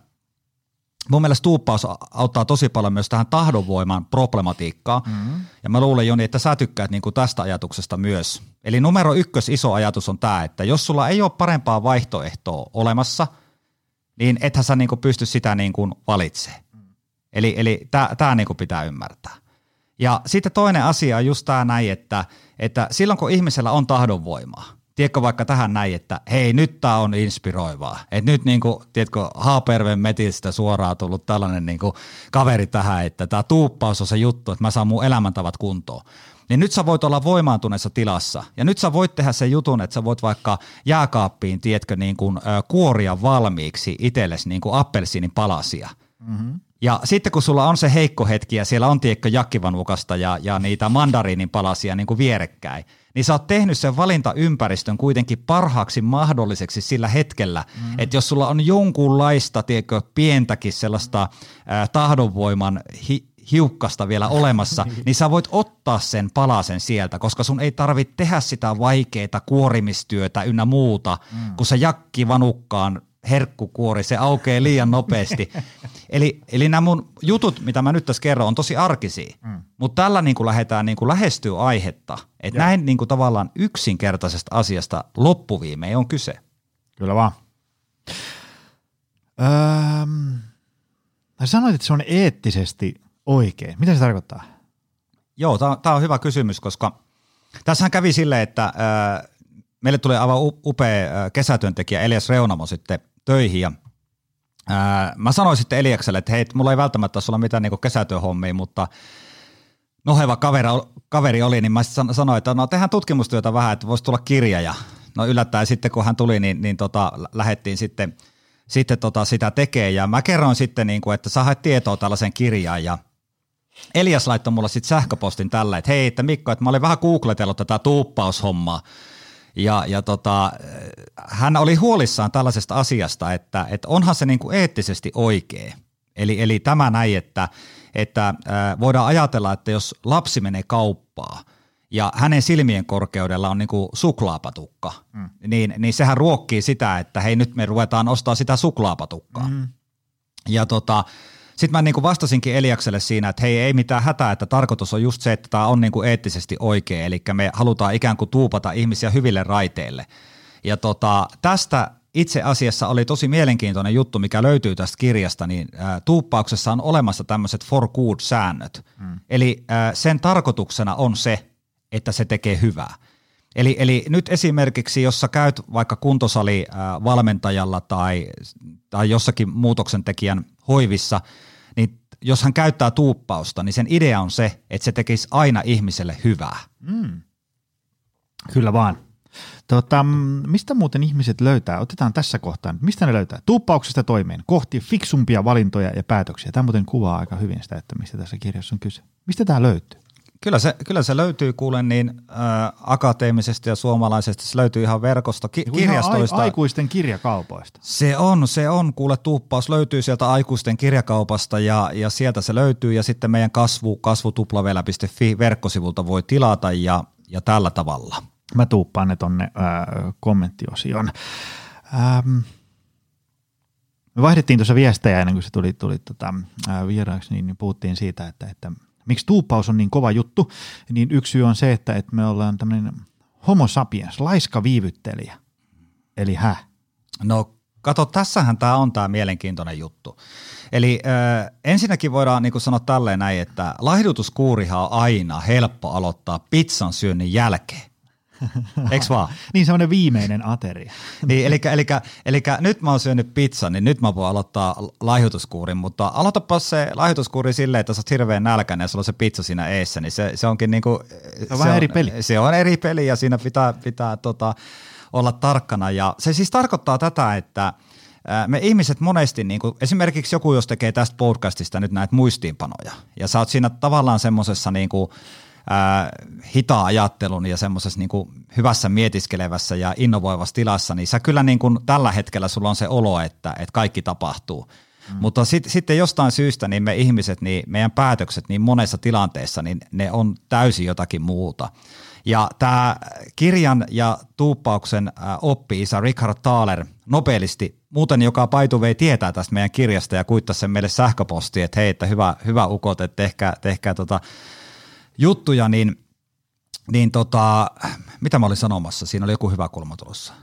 Speaker 3: mun mielestä tuuppaus auttaa tosi paljon myös tähän tahdonvoiman problematiikkaan. Mm-hmm. Ja mä luulen Joni, että sä tykkäät niin kuin tästä ajatuksesta myös. Eli numero ykkös iso ajatus on tämä, että jos sulla ei ole parempaa vaihtoehtoa olemassa, niin ethän sä niin kuin pysty sitä niin kuin valitsemaan. Eli, eli tämä niinku pitää ymmärtää. Ja sitten toinen asia on just tämä näin, että, että silloin kun ihmisellä on tahdonvoimaa, tiedätkö vaikka tähän näin, että hei nyt tämä on inspiroivaa. Että nyt niin kuin, tiedätkö, Haaperven metistä suoraan tullut tällainen niin kuin kaveri tähän, että tämä tuuppaus on se juttu, että mä saan mun elämäntavat kuntoon. niin nyt sä voit olla voimaantuneessa tilassa. Ja nyt sä voit tehdä sen jutun, että sä voit vaikka jääkaappiin, tiedätkö, niin kuin, kuoria valmiiksi itsellesi niin kuin appelsiinin palasia. Mm-hmm. Ja sitten kun sulla on se heikko hetki ja siellä on tiedätkö jakkivanukasta ja, ja niitä mandariinin palasia niin kuin vierekkäin, niin sä oot tehnyt sen valintaympäristön kuitenkin parhaaksi mahdolliseksi sillä hetkellä, mm. että jos sulla on jonkunlaista, tiedätkö, pientäkin sellaista ää, tahdonvoiman hi- hiukkasta vielä olemassa, niin. sä voit ottaa sen palasen sieltä, koska sun ei tarvitse tehdä sitä vaikeaa kuorimistyötä ynnä muuta, mm. kun se jakki vanukkaan herkkukuori, se aukeaa liian nopeasti. eli, eli nämä mun jutut, mitä mä nyt tässä kerron, on tosi arkisia, mm. mutta tällä niin kuin lähdetään niin kuin lähestyä aihetta, että näin niin kuin tavallaan yksinkertaisesta asiasta loppuviimein on kyse.
Speaker 2: Kyllä vaan. Öö, sanoit, että se on eettisesti oikein. Mitä se tarkoittaa?
Speaker 3: Joo, tämä on hyvä kysymys, koska tässähän kävi silleen, että äh, meille tuli aivan upea kesätyöntekijä Elias Reunamo sitten töihin ja ää, mä sanoin sitten Eliakselle, että hei, mulla ei välttämättä sulla mitään niin kesätyöhommia, mutta noheva kaveri, kaveri oli, niin mä sanoin, että no tehdään tutkimustyötä vähän, että voisi tulla kirja. Ja no yllättäen sitten kun hän tuli, niin, niin tota, lähdettiin sitten, sitten tota sitä tekemään. Ja mä kerroin sitten, niin kuin, että sä tietoa tällaisen kirjaan. Ja Elias laittoi mulle sitten sähköpostin tällä, että hei, että Mikko, että mä olin vähän googletellut tätä tuuppaushommaa, ja, ja tota, hän oli huolissaan tällaisesta asiasta, että, että onhan se niin kuin eettisesti oikea. Eli, eli tämä näin, että, että voidaan ajatella, että jos lapsi menee kauppaan ja hänen silmien korkeudella on niin kuin suklaapatukka, mm. niin, niin sehän ruokkii sitä, että hei nyt me ruvetaan ostaa sitä suklaapatukkaa. Mm. Ja tota, sitten mä niin kuin vastasinkin Eliakselle siinä, että hei ei mitään hätää, että tarkoitus on just se, että tämä on niin kuin eettisesti oikein, eli me halutaan ikään kuin tuupata ihmisiä hyville raiteille. Ja tota, tästä itse asiassa oli tosi mielenkiintoinen juttu, mikä löytyy tästä kirjasta, niin ä, tuuppauksessa on olemassa tämmöiset for good-säännöt. Mm. Eli ä, sen tarkoituksena on se, että se tekee hyvää. Eli, eli nyt esimerkiksi, jos sä käyt vaikka kuntosali ä, valmentajalla tai, tai jossakin muutoksen tekijän hoivissa – niin jos hän käyttää tuuppausta, niin sen idea on se, että se tekisi aina ihmiselle hyvää. Mm.
Speaker 2: Kyllä vaan. Tota, mistä muuten ihmiset löytää? Otetaan tässä kohtaa. Mistä ne löytää? Tuuppauksesta toimeen, kohti fiksumpia valintoja ja päätöksiä. Tämä muuten kuvaa aika hyvin sitä, että mistä tässä kirjassa on kyse. Mistä tämä löytyy?
Speaker 3: Kyllä se, kyllä se löytyy kuulen niin äh, akateemisesta ja suomalaisesta, se löytyy ihan verkosta, ki- kirjastoista.
Speaker 2: Ihan aikuisten kirjakaupoista.
Speaker 3: Se on, se on, kuule tuuppaus löytyy sieltä aikuisten kirjakaupasta ja, ja sieltä se löytyy ja sitten meidän kasvu, kasvutuplavela.fi verkkosivulta voi tilata ja, ja tällä tavalla.
Speaker 2: Mä tuuppaan ne tonne äh, kommenttiosioon. Ähm, me vaihdettiin tuossa viestejä ennen kuin se tuli, tuli tota, äh, vieraaksi, niin, niin puhuttiin siitä, että, että miksi tuuppaus on niin kova juttu, niin yksi syy on se, että, että me ollaan tämmöinen homo sapiens, laiska viivyttelijä. Eli hä?
Speaker 3: No kato, tässähän tämä on tämä mielenkiintoinen juttu. Eli äh, ensinnäkin voidaan niin sanoa tälleen näin, että laihdutuskuurihan on aina helppo aloittaa pizzan syönnin jälkeen. Eikö vaan?
Speaker 2: niin semmoinen viimeinen ateria.
Speaker 3: niin, eli, eli, eli, nyt mä oon syönyt pizzan, niin nyt mä voin aloittaa laihutuskuurin, mutta aloitapa se laihutuskuuri silleen, että sä oot hirveän nälkäinen ja sulla on se pizza siinä eessä, niin se, se onkin niinku,
Speaker 2: se on se vähän on, eri peli.
Speaker 3: Se on eri peli ja siinä pitää, pitää tota, olla tarkkana ja se siis tarkoittaa tätä, että me ihmiset monesti, niin kuin, esimerkiksi joku jos tekee tästä podcastista nyt näitä muistiinpanoja ja sä oot siinä tavallaan semmoisessa niin kuin, ää, hitaa ajattelun ja semmoisessa niin hyvässä mietiskelevässä ja innovoivassa tilassa, niin sä kyllä niin kuin tällä hetkellä sulla on se olo, että, että kaikki tapahtuu. Mm. Mutta sit, sitten jostain syystä niin me ihmiset, niin meidän päätökset niin monessa tilanteessa, niin ne on täysin jotakin muuta. Ja tämä kirjan ja tuuppauksen oppi-isä Richard Thaler, nobelisti, muuten joka paituvei tietää tästä meidän kirjasta ja kuittasi sen meille sähköpostiin, että hei, että hyvä, hyvä ukot, että tehkää, tehkää tota juttuja, niin, niin tota, mitä mä olin sanomassa? Siinä oli joku hyvä kulma tulossa.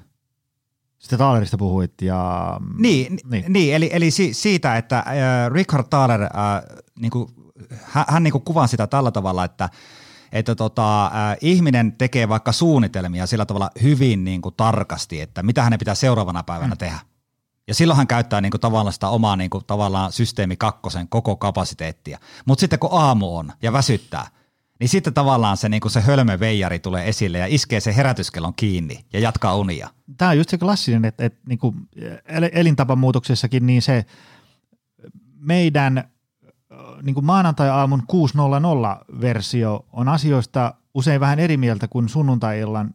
Speaker 2: Sitten Thalerista puhuit ja...
Speaker 3: Niin, niin. niin eli, eli si, siitä, että äh, Richard Thaler, äh, niinku, hän, hän niinku kuvaa sitä tällä tavalla, että että tota, äh, ihminen tekee vaikka suunnitelmia sillä tavalla hyvin niin kuin tarkasti, että mitä hänen pitää seuraavana päivänä mm. tehdä. Ja silloin hän käyttää niin kuin tavallaan sitä omaa niin kuin tavallaan systeemi kakkosen koko kapasiteettia. Mutta sitten kun aamu on ja väsyttää – niin sitten tavallaan se, niin kuin se hölmöveijari tulee esille ja iskee se herätyskellon kiinni ja jatkaa unia.
Speaker 2: Tämä on just se klassinen, että, että niin kuin elintapamuutoksessakin niin se meidän niin kuin maanantai-aamun 6.00 versio on asioista usein vähän eri mieltä kuin sunnuntai-illan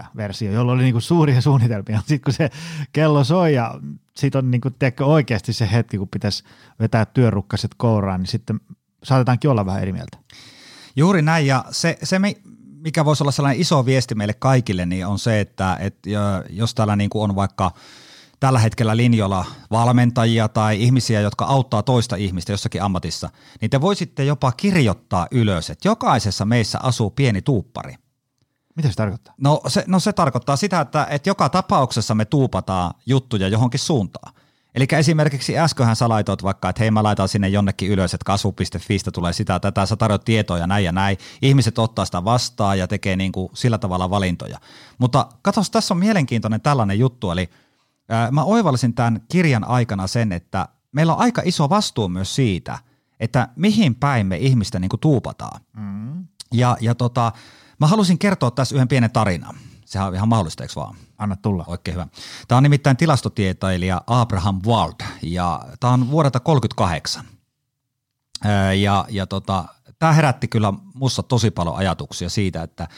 Speaker 2: 21.30 versio, jolloin oli niin kuin suuria suunnitelmia. Sitten kun se kello soi ja sitten on niin kuin, tiedätkö, oikeasti se hetki, kun pitäisi vetää työrukkaset kouraan, niin sitten saatetaankin olla vähän eri mieltä.
Speaker 3: Juuri näin, ja se, se mikä voisi olla sellainen iso viesti meille kaikille, niin on se, että, että jos täällä niin kuin on vaikka tällä hetkellä linjoilla valmentajia tai ihmisiä, jotka auttaa toista ihmistä jossakin ammatissa, niin te voisitte jopa kirjoittaa ylös, että jokaisessa meissä asuu pieni tuuppari.
Speaker 2: Mitä se tarkoittaa?
Speaker 3: No se, no se tarkoittaa sitä, että, että joka tapauksessa me tuupataan juttuja johonkin suuntaan. Eli esimerkiksi äsköhän sä laitoit vaikka, että hei mä laitan sinne jonnekin ylös, että kasvu.fiistä tulee sitä, tätä, sä tarjoat tietoja näin ja näin. Ihmiset ottaa sitä vastaan ja tekee niin kuin sillä tavalla valintoja. Mutta katos, tässä on mielenkiintoinen tällainen juttu, eli ää, mä oivallisin tämän kirjan aikana sen, että meillä on aika iso vastuu myös siitä, että mihin päin me ihmistä niin kuin tuupataan. Mm. Ja, ja tota, mä halusin kertoa tässä yhden pienen tarinan. Sehän on ihan mahdollista, eikö vaan?
Speaker 2: Anna tulla.
Speaker 3: Oikein hyvä. Tämä on nimittäin tilastotieteilijä Abraham Wald ja tämä on vuodelta 38. Ja, ja tota, tämä herätti kyllä musta tosi paljon ajatuksia siitä, että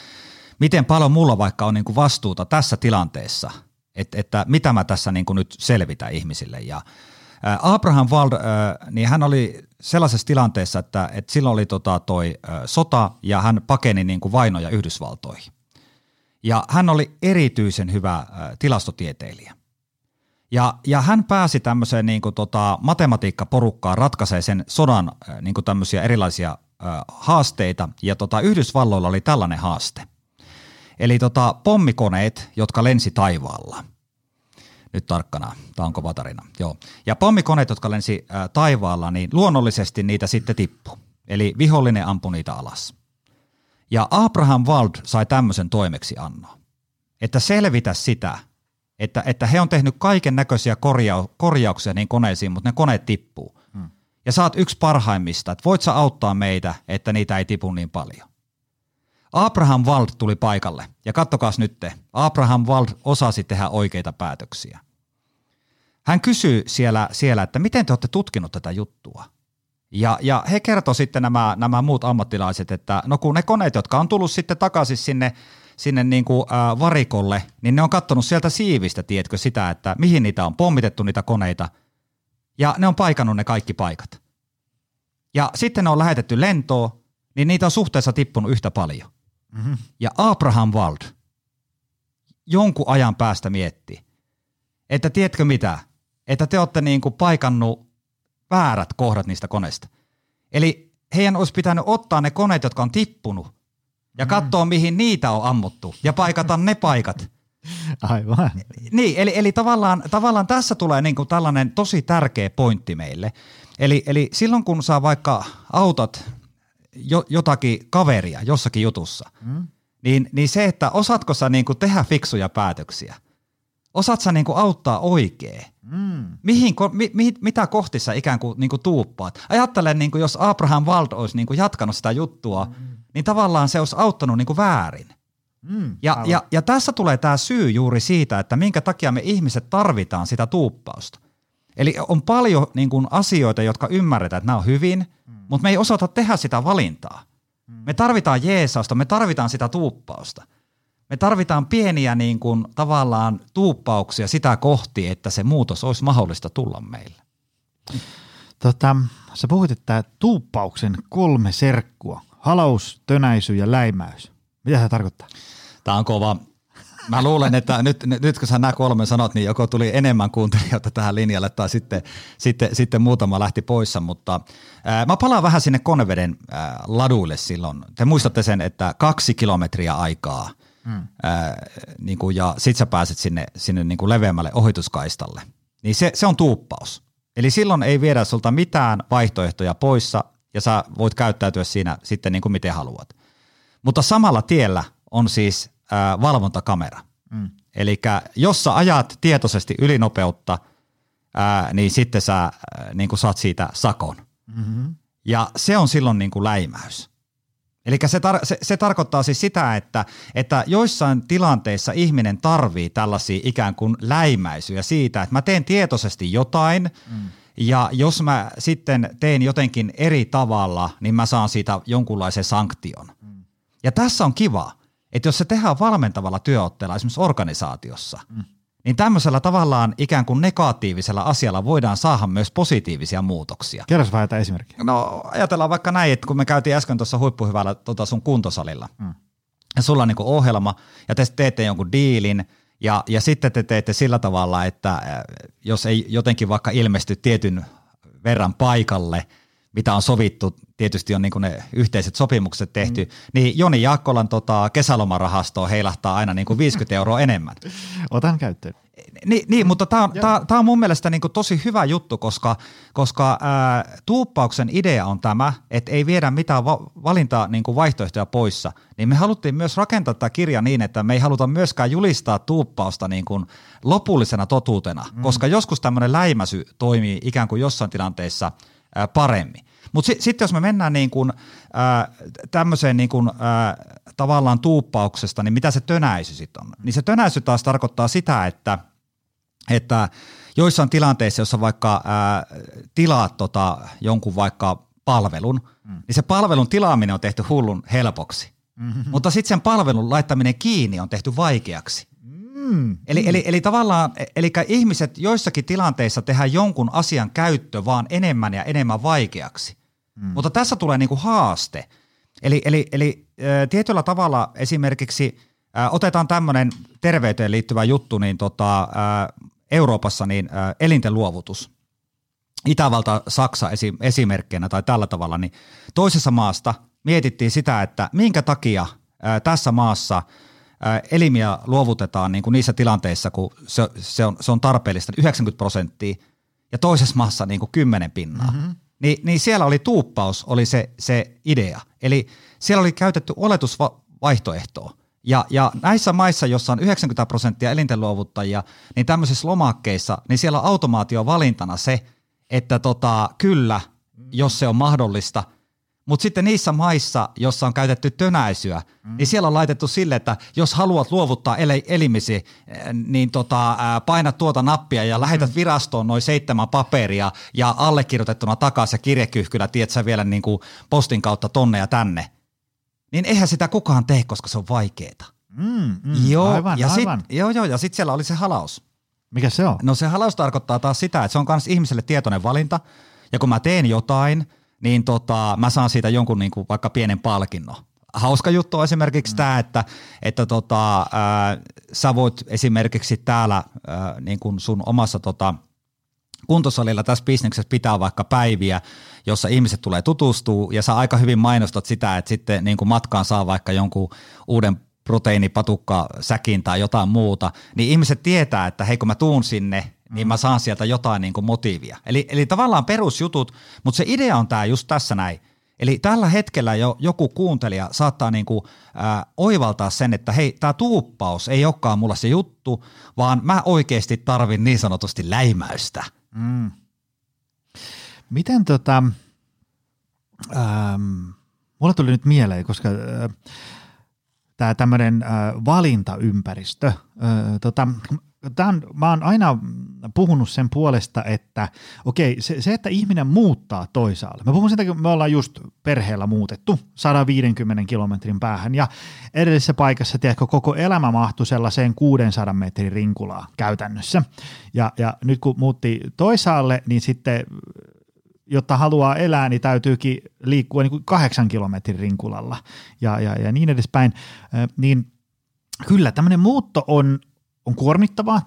Speaker 3: miten paljon mulla vaikka on niinku vastuuta tässä tilanteessa, että, että mitä mä tässä niinku nyt selvitä ihmisille. Ja Abraham Wald, niin hän oli sellaisessa tilanteessa, että, että silloin oli tota toi sota ja hän pakeni niinku vainoja Yhdysvaltoihin. Ja hän oli erityisen hyvä tilastotieteilijä. Ja, ja hän pääsi tämmöiseen niin kuin, tota, matematiikkaporukkaan ratkaisee sen sodan niin kuin tämmöisiä erilaisia ä, haasteita, ja tota, Yhdysvalloilla oli tällainen haaste. Eli tota, pommikoneet, jotka lensi taivaalla. Nyt tarkkana, tämä on kova tarina. Joo. Ja pommikoneet, jotka lensi ä, taivaalla, niin luonnollisesti niitä sitten tippu. Eli vihollinen ampui niitä alas. Ja Abraham Wald sai tämmöisen toimeksiannon, että selvitä sitä, että, että he on tehnyt kaiken näköisiä korjau, korjauksia niin koneisiin, mutta ne koneet tippuu. Hmm. Ja saat yksi parhaimmista, että voit sä auttaa meitä, että niitä ei tipu niin paljon. Abraham Wald tuli paikalle, ja kattokaas nyt te, Abraham Wald osasi tehdä oikeita päätöksiä. Hän kysyy siellä, siellä, että miten te olette tutkinut tätä juttua – ja, ja he kertoi sitten nämä, nämä muut ammattilaiset, että no kun ne koneet, jotka on tullut sitten takaisin sinne, sinne niin kuin, äh, varikolle, niin ne on katsonut sieltä siivistä, tiedätkö, sitä, että mihin niitä on pommitettu niitä koneita, ja ne on paikannut ne kaikki paikat. Ja sitten ne on lähetetty lentoon, niin niitä on suhteessa tippunut yhtä paljon. Mm-hmm. Ja Abraham Wald jonkun ajan päästä mietti, että tiedätkö mitä, että te olette niin kuin paikannut väärät kohdat niistä koneista. Eli heidän olisi pitänyt ottaa ne koneet, jotka on tippunut, ja mm. katsoa, mihin niitä on ammuttu, ja paikata ne paikat.
Speaker 2: Aivan.
Speaker 3: Niin, eli, eli tavallaan, tavallaan tässä tulee niin kuin tällainen tosi tärkeä pointti meille. Eli, eli silloin kun sä vaikka autat jo, jotakin kaveria jossakin jutussa, mm. niin, niin se, että osaatko sä niin kuin tehdä fiksuja päätöksiä – Osaat sä niinku auttaa oikein? Mm. Mihin, mi, mi, mitä kohti sä ikään kuin niinku tuuppaat? Ajattelen, niinku, jos Abraham Wald olisi niinku jatkanut sitä juttua, mm. niin tavallaan se olisi auttanut niinku väärin. Mm, ja, ja, ja tässä tulee tämä syy juuri siitä, että minkä takia me ihmiset tarvitaan sitä tuuppausta. Eli on paljon niin kuin, asioita, jotka ymmärretään, että nämä on hyvin, mm. mutta me ei osata tehdä sitä valintaa. Mm. Me tarvitaan Jeesausta, me tarvitaan sitä tuuppausta – me tarvitaan pieniä niin kuin, tavallaan tuuppauksia sitä kohti, että se muutos olisi mahdollista tulla meille.
Speaker 2: Tota, sä puhuit, että tuuppauksen kolme serkkua, halaus, tönäisy ja läimäys. Mitä se tarkoittaa?
Speaker 3: Tämä on kova. Mä luulen, että nyt, nyt kun sä nämä kolme sanot, niin joko tuli enemmän kuuntelijoita tähän linjalle tai sitten, sitten, sitten muutama lähti poissa, mutta ää, mä palaan vähän sinne Koneveden ää, laduille silloin. Te muistatte sen, että kaksi kilometriä aikaa – mm. ää, niin kuin, ja sit sä pääset sinne, sinne niin kuin leveämmälle ohituskaistalle. Niin se, se on tuuppaus. Eli silloin ei viedä sulta mitään vaihtoehtoja poissa ja sä voit käyttäytyä siinä sitten niin kuin miten haluat. Mutta samalla tiellä on siis ää, valvontakamera. Mm. Eli jos sä ajat tietoisesti ylinopeutta, ää, niin sitten sä ää, niin kuin saat siitä sakon. Mm-hmm. Ja se on silloin niin kuin läimäys. Eli se, tar- se, se tarkoittaa siis sitä, että, että joissain tilanteissa ihminen tarvii tällaisia ikään kuin läimäisyjä siitä, että mä teen tietoisesti jotain, mm. ja jos mä sitten teen jotenkin eri tavalla, niin mä saan siitä jonkunlaisen sanktion. Mm. Ja tässä on kiva, että jos se tehdään valmentavalla työotteella esimerkiksi organisaatiossa, mm niin tämmöisellä tavallaan ikään kuin negatiivisella asialla voidaan saada myös positiivisia muutoksia.
Speaker 2: Kerros vähän esimerkkiä.
Speaker 3: No ajatellaan vaikka näin, että kun me käytiin äsken tuossa huippuhyvällä tota sun kuntosalilla, mm. ja sulla on niin ohjelma, ja te teette jonkun diilin, ja, ja sitten te teette sillä tavalla, että äh, jos ei jotenkin vaikka ilmesty tietyn verran paikalle, mitä on sovittu, tietysti on niin kuin ne yhteiset sopimukset tehty, mm. niin Joni Jaakkolan tota, kesälomarahastoa heilahtaa aina niin kuin 50 euroa enemmän.
Speaker 2: Otan käyttöön.
Speaker 3: Niin, niin mutta tämä on, tää, tää on mun mielestä niin kuin tosi hyvä juttu, koska, koska ää, tuuppauksen idea on tämä, että ei viedä mitään va- valintaa niin kuin vaihtoehtoja poissa. Niin me haluttiin myös rakentaa tämä kirja niin, että me ei haluta myöskään julistaa tuuppausta niin kuin lopullisena totuutena, mm. koska joskus tämmöinen läimäsy toimii ikään kuin jossain paremmin. Mutta sitten sit jos me mennään niin kun, ää, tämmöiseen niin kun, ää, tavallaan tuuppauksesta, niin mitä se tönäisy sitten on? Niin se tönäisy taas tarkoittaa sitä, että, että joissain tilanteissa, jossa vaikka ää, tilaat tota, jonkun vaikka palvelun, mm. niin se palvelun tilaaminen on tehty hullun helpoksi. Mm-hmm. Mutta sitten sen palvelun laittaminen kiinni on tehty vaikeaksi. Mm. Eli, eli, eli tavallaan, eli ihmiset joissakin tilanteissa tehdään jonkun asian käyttö vaan enemmän ja enemmän vaikeaksi. Mm. Mutta tässä tulee niinku haaste. Eli, eli, eli äh, tietyllä tavalla esimerkiksi äh, otetaan tämmöinen terveyteen liittyvä juttu, niin tota, äh, Euroopassa niin äh, elinten luovutus. Itävalta, Saksa esi- esimerkkinä tai tällä tavalla, niin toisessa maasta mietittiin sitä, että minkä takia äh, tässä maassa – elimiä luovutetaan niin kuin niissä tilanteissa, kun se, se, on, se on tarpeellista, 90 prosenttia, ja toisessa maassa niin kuin 10 pinnaa. Mm-hmm. Ni, niin siellä oli tuuppaus, oli se, se idea. Eli siellä oli käytetty oletusvaihtoehtoa. Ja, ja näissä maissa, jossa on 90 prosenttia elintenluovuttajia, niin tämmöisissä lomakkeissa, niin siellä on automaatio valintana se, että tota, kyllä, jos se on mahdollista – mutta sitten niissä maissa, jossa on käytetty tönäisyä, mm. niin siellä on laitettu sille, että jos haluat luovuttaa el- elimisi, eh, niin tota, paina tuota nappia ja lähetät mm. virastoon noin seitsemän paperia ja allekirjoitettuna takaisin ja kirjekyhkylä, tiedät vielä niin kuin postin kautta tonne ja tänne. Niin eihän sitä kukaan tee, koska se on vaikeeta.
Speaker 2: Mm, mm, joo, aivan,
Speaker 3: ja
Speaker 2: aivan.
Speaker 3: Sit, joo, joo, ja sitten siellä oli se halaus.
Speaker 2: Mikä se on?
Speaker 3: No se halaus tarkoittaa taas sitä, että se on myös ihmiselle tietoinen valinta, ja kun mä teen jotain – niin tota, mä saan siitä jonkun niin kuin vaikka pienen palkinnon. Hauska juttu on esimerkiksi mm. tämä, että, että tota, ää, sä voit esimerkiksi täällä ää, niin kuin sun omassa tota, kuntosalilla tässä bisneksessä pitää vaikka päiviä, jossa ihmiset tulee tutustua ja sä aika hyvin mainostat sitä, että sitten niin kuin matkaan saa vaikka jonkun uuden proteiinipatukka säkin tai jotain muuta, niin ihmiset tietää, että hei kun mä tuun sinne, niin mä saan sieltä jotain niin kuin motiivia. Eli, eli tavallaan perusjutut, mutta se idea on tämä just tässä näin. Eli tällä hetkellä jo joku kuuntelija saattaa niin kuin, äh, oivaltaa sen, että hei, tämä tuuppaus ei olekaan mulla se juttu, vaan mä oikeasti tarvin niin sanotusti läimäystä. Mm.
Speaker 2: Miten tota, ähm, mulla tuli nyt mieleen, koska äh, tämä tämmöinen äh, valintaympäristö, äh, tota, tämän, mä oon aina puhunut sen puolesta, että okei, se, se, että ihminen muuttaa toisaalle. Mä puhun sitä, kun me ollaan just perheellä muutettu 150 kilometrin päähän ja edellisessä paikassa, tiedätkö, koko elämä mahtui sellaiseen 600 metrin rinkulaa käytännössä. Ja, ja nyt kun muutti toisaalle, niin sitten jotta haluaa elää, niin täytyykin liikkua niin kuin kahdeksan kilometrin rinkulalla ja, ja, ja niin edespäin. Niin kyllä tämmöinen muutto on, on kuormittavaa,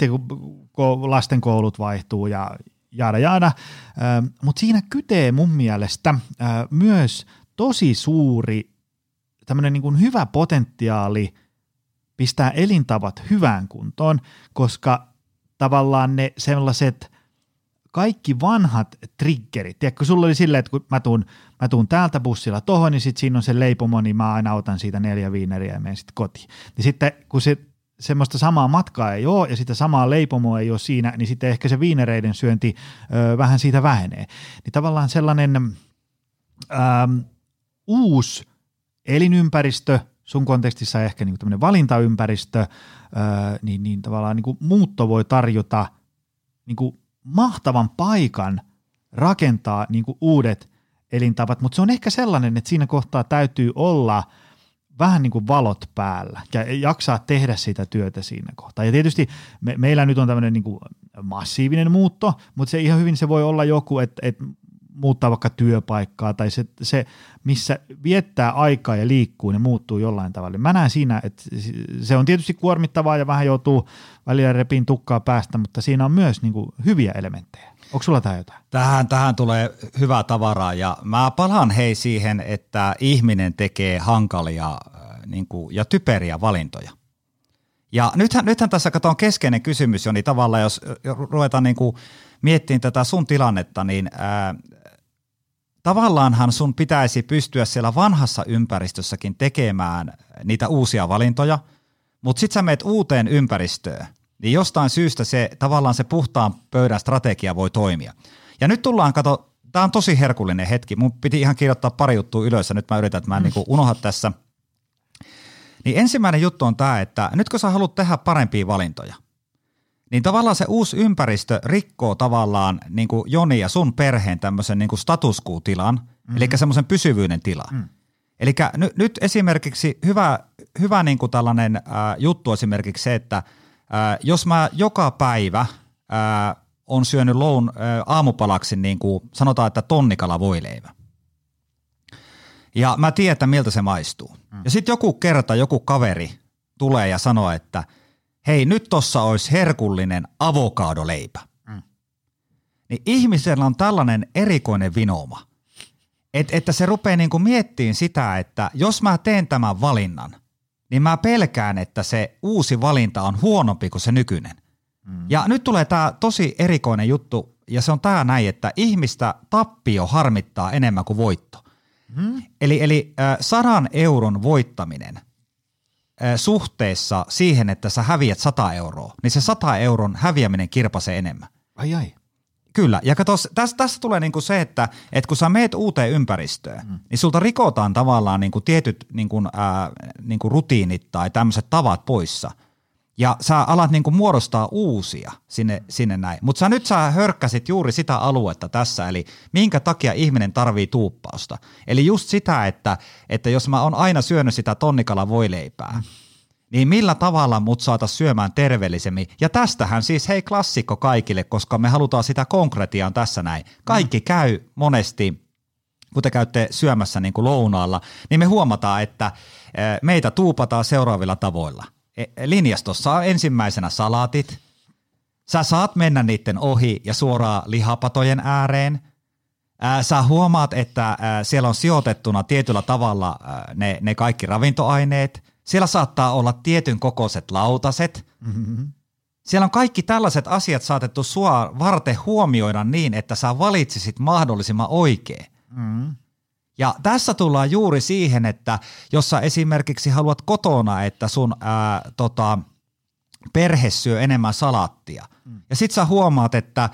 Speaker 2: kun lasten koulut vaihtuu ja jaada jaada, mutta siinä kytee mun mielestä myös tosi suuri tämmöinen niin hyvä potentiaali pistää elintavat hyvään kuntoon, koska tavallaan ne sellaiset kaikki vanhat triggerit, tiedätkö, sulla oli silleen, että kun mä tuun, mä tuun täältä bussilla tohon, niin sitten siinä on se leipomo, niin mä aina otan siitä neljä viineriä ja menen sitten kotiin. Niin sitten kun se semmoista samaa matkaa ei ole ja sitä samaa leipomoa ei ole siinä, niin sitten ehkä se viinereiden syönti ö, vähän siitä vähenee. Niin tavallaan sellainen ö, uusi elinympäristö, sun kontekstissa ehkä niin tämmöinen valintaympäristö, öö, niin, niin tavallaan niin muutto voi tarjota niin kuin mahtavan paikan rakentaa niin kuin uudet elintavat, mutta se on ehkä sellainen, että siinä kohtaa täytyy olla vähän niin kuin valot päällä ja jaksaa tehdä sitä työtä siinä kohtaa. Ja tietysti me, meillä nyt on tämmöinen niin kuin massiivinen muutto, mutta se ihan hyvin se voi olla joku, että, että muuttaa vaikka työpaikkaa tai se, se, missä viettää aikaa ja liikkuu, ne muuttuu jollain tavalla. Mä näen siinä, että se on tietysti kuormittavaa ja vähän joutuu välillä repiin tukkaa päästä, mutta siinä on myös niin kuin hyviä elementtejä. Onko sulla tähän jotain?
Speaker 3: Tähän, tähän tulee hyvää tavaraa ja mä palaan hei siihen, että ihminen tekee hankalia äh, niin kuin, ja typeriä valintoja. Ja nythän, nythän tässä katon keskeinen kysymys, Joni, tavallaan jos ruvetaan niin miettimään tätä sun tilannetta, niin ää, tavallaanhan sun pitäisi pystyä siellä vanhassa ympäristössäkin tekemään niitä uusia valintoja, mutta sitten sä meet uuteen ympäristöön, niin jostain syystä se tavallaan se puhtaan pöydän strategia voi toimia. Ja nyt tullaan, kato, tämä on tosi herkullinen hetki, mun piti ihan kirjoittaa pari juttua ylös ja nyt mä yritän, että mä en mm. niin unohda tässä. Niin ensimmäinen juttu on tämä, että nyt kun sä haluat tehdä parempia valintoja, niin tavallaan se uusi ympäristö rikkoo tavallaan niin kuin Joni ja sun perheen tämmöisen niin status tilan mm-hmm. eli semmoisen pysyvyyden tilan. Mm. Eli n- nyt esimerkiksi hyvä, hyvä niin kuin tällainen äh, juttu esimerkiksi se, että äh, jos mä joka päivä äh, on syönyt loun äh, aamupalaksi niin kuin sanotaan, että tonnikala voileivä. Ja mä tiedän, että miltä se maistuu. Mm. Ja sitten joku kerta joku kaveri tulee ja sanoo, että – hei nyt tossa olisi herkullinen avokadoleipä. Mm. Niin ihmisellä on tällainen erikoinen vinooma, et, että se rupeaa niinku miettimään sitä, että jos mä teen tämän valinnan, niin mä pelkään, että se uusi valinta on huonompi kuin se nykyinen. Mm. Ja nyt tulee tämä tosi erikoinen juttu, ja se on tämä näin, että ihmistä tappio harmittaa enemmän kuin voitto. Mm. Eli, eli äh, sadan euron voittaminen – suhteessa siihen, että sä häviät 100 euroa, niin se 100 euron häviäminen kirpasee enemmän.
Speaker 2: Ai ai.
Speaker 3: Kyllä, ja kato, tässä, tässä tulee niinku se, että, että kun sä meet uuteen ympäristöön, mm. niin sulta rikotaan tavallaan niinku tietyt niinku, ää, niinku rutiinit tai tämmöiset tavat poissa. Ja sä alat niinku muodostaa uusia sinne, sinne näin. Mutta sä nyt sä hörkkäsit juuri sitä aluetta tässä, eli minkä takia ihminen tarvii tuuppausta. Eli just sitä, että, että jos mä oon aina syönyt sitä tonnikala voileipää, mm niin millä tavalla mut saata syömään terveellisemmin? Ja tästähän siis hei klassikko kaikille, koska me halutaan sitä konkretiaan tässä näin. Kaikki mm. käy monesti, kun te käytte syömässä niin kuin lounaalla, niin me huomataan, että meitä tuupataan seuraavilla tavoilla. E, linjastossa on ensimmäisenä salaatit. Sä saat mennä niiden ohi ja suoraan lihapatojen ääreen. Sä huomaat, että siellä on sijoitettuna tietyllä tavalla ne, ne kaikki ravintoaineet – siellä saattaa olla tietyn kokoiset lautaset. Mm-hmm. Siellä on kaikki tällaiset asiat saatettu sua varten huomioida niin, että sä valitsisit mahdollisimman oikein. Mm-hmm. Ja tässä tullaan juuri siihen, että jos sä esimerkiksi haluat kotona, että sun ää, tota, perhe syö enemmän salattia, mm. ja sit sä huomaat, että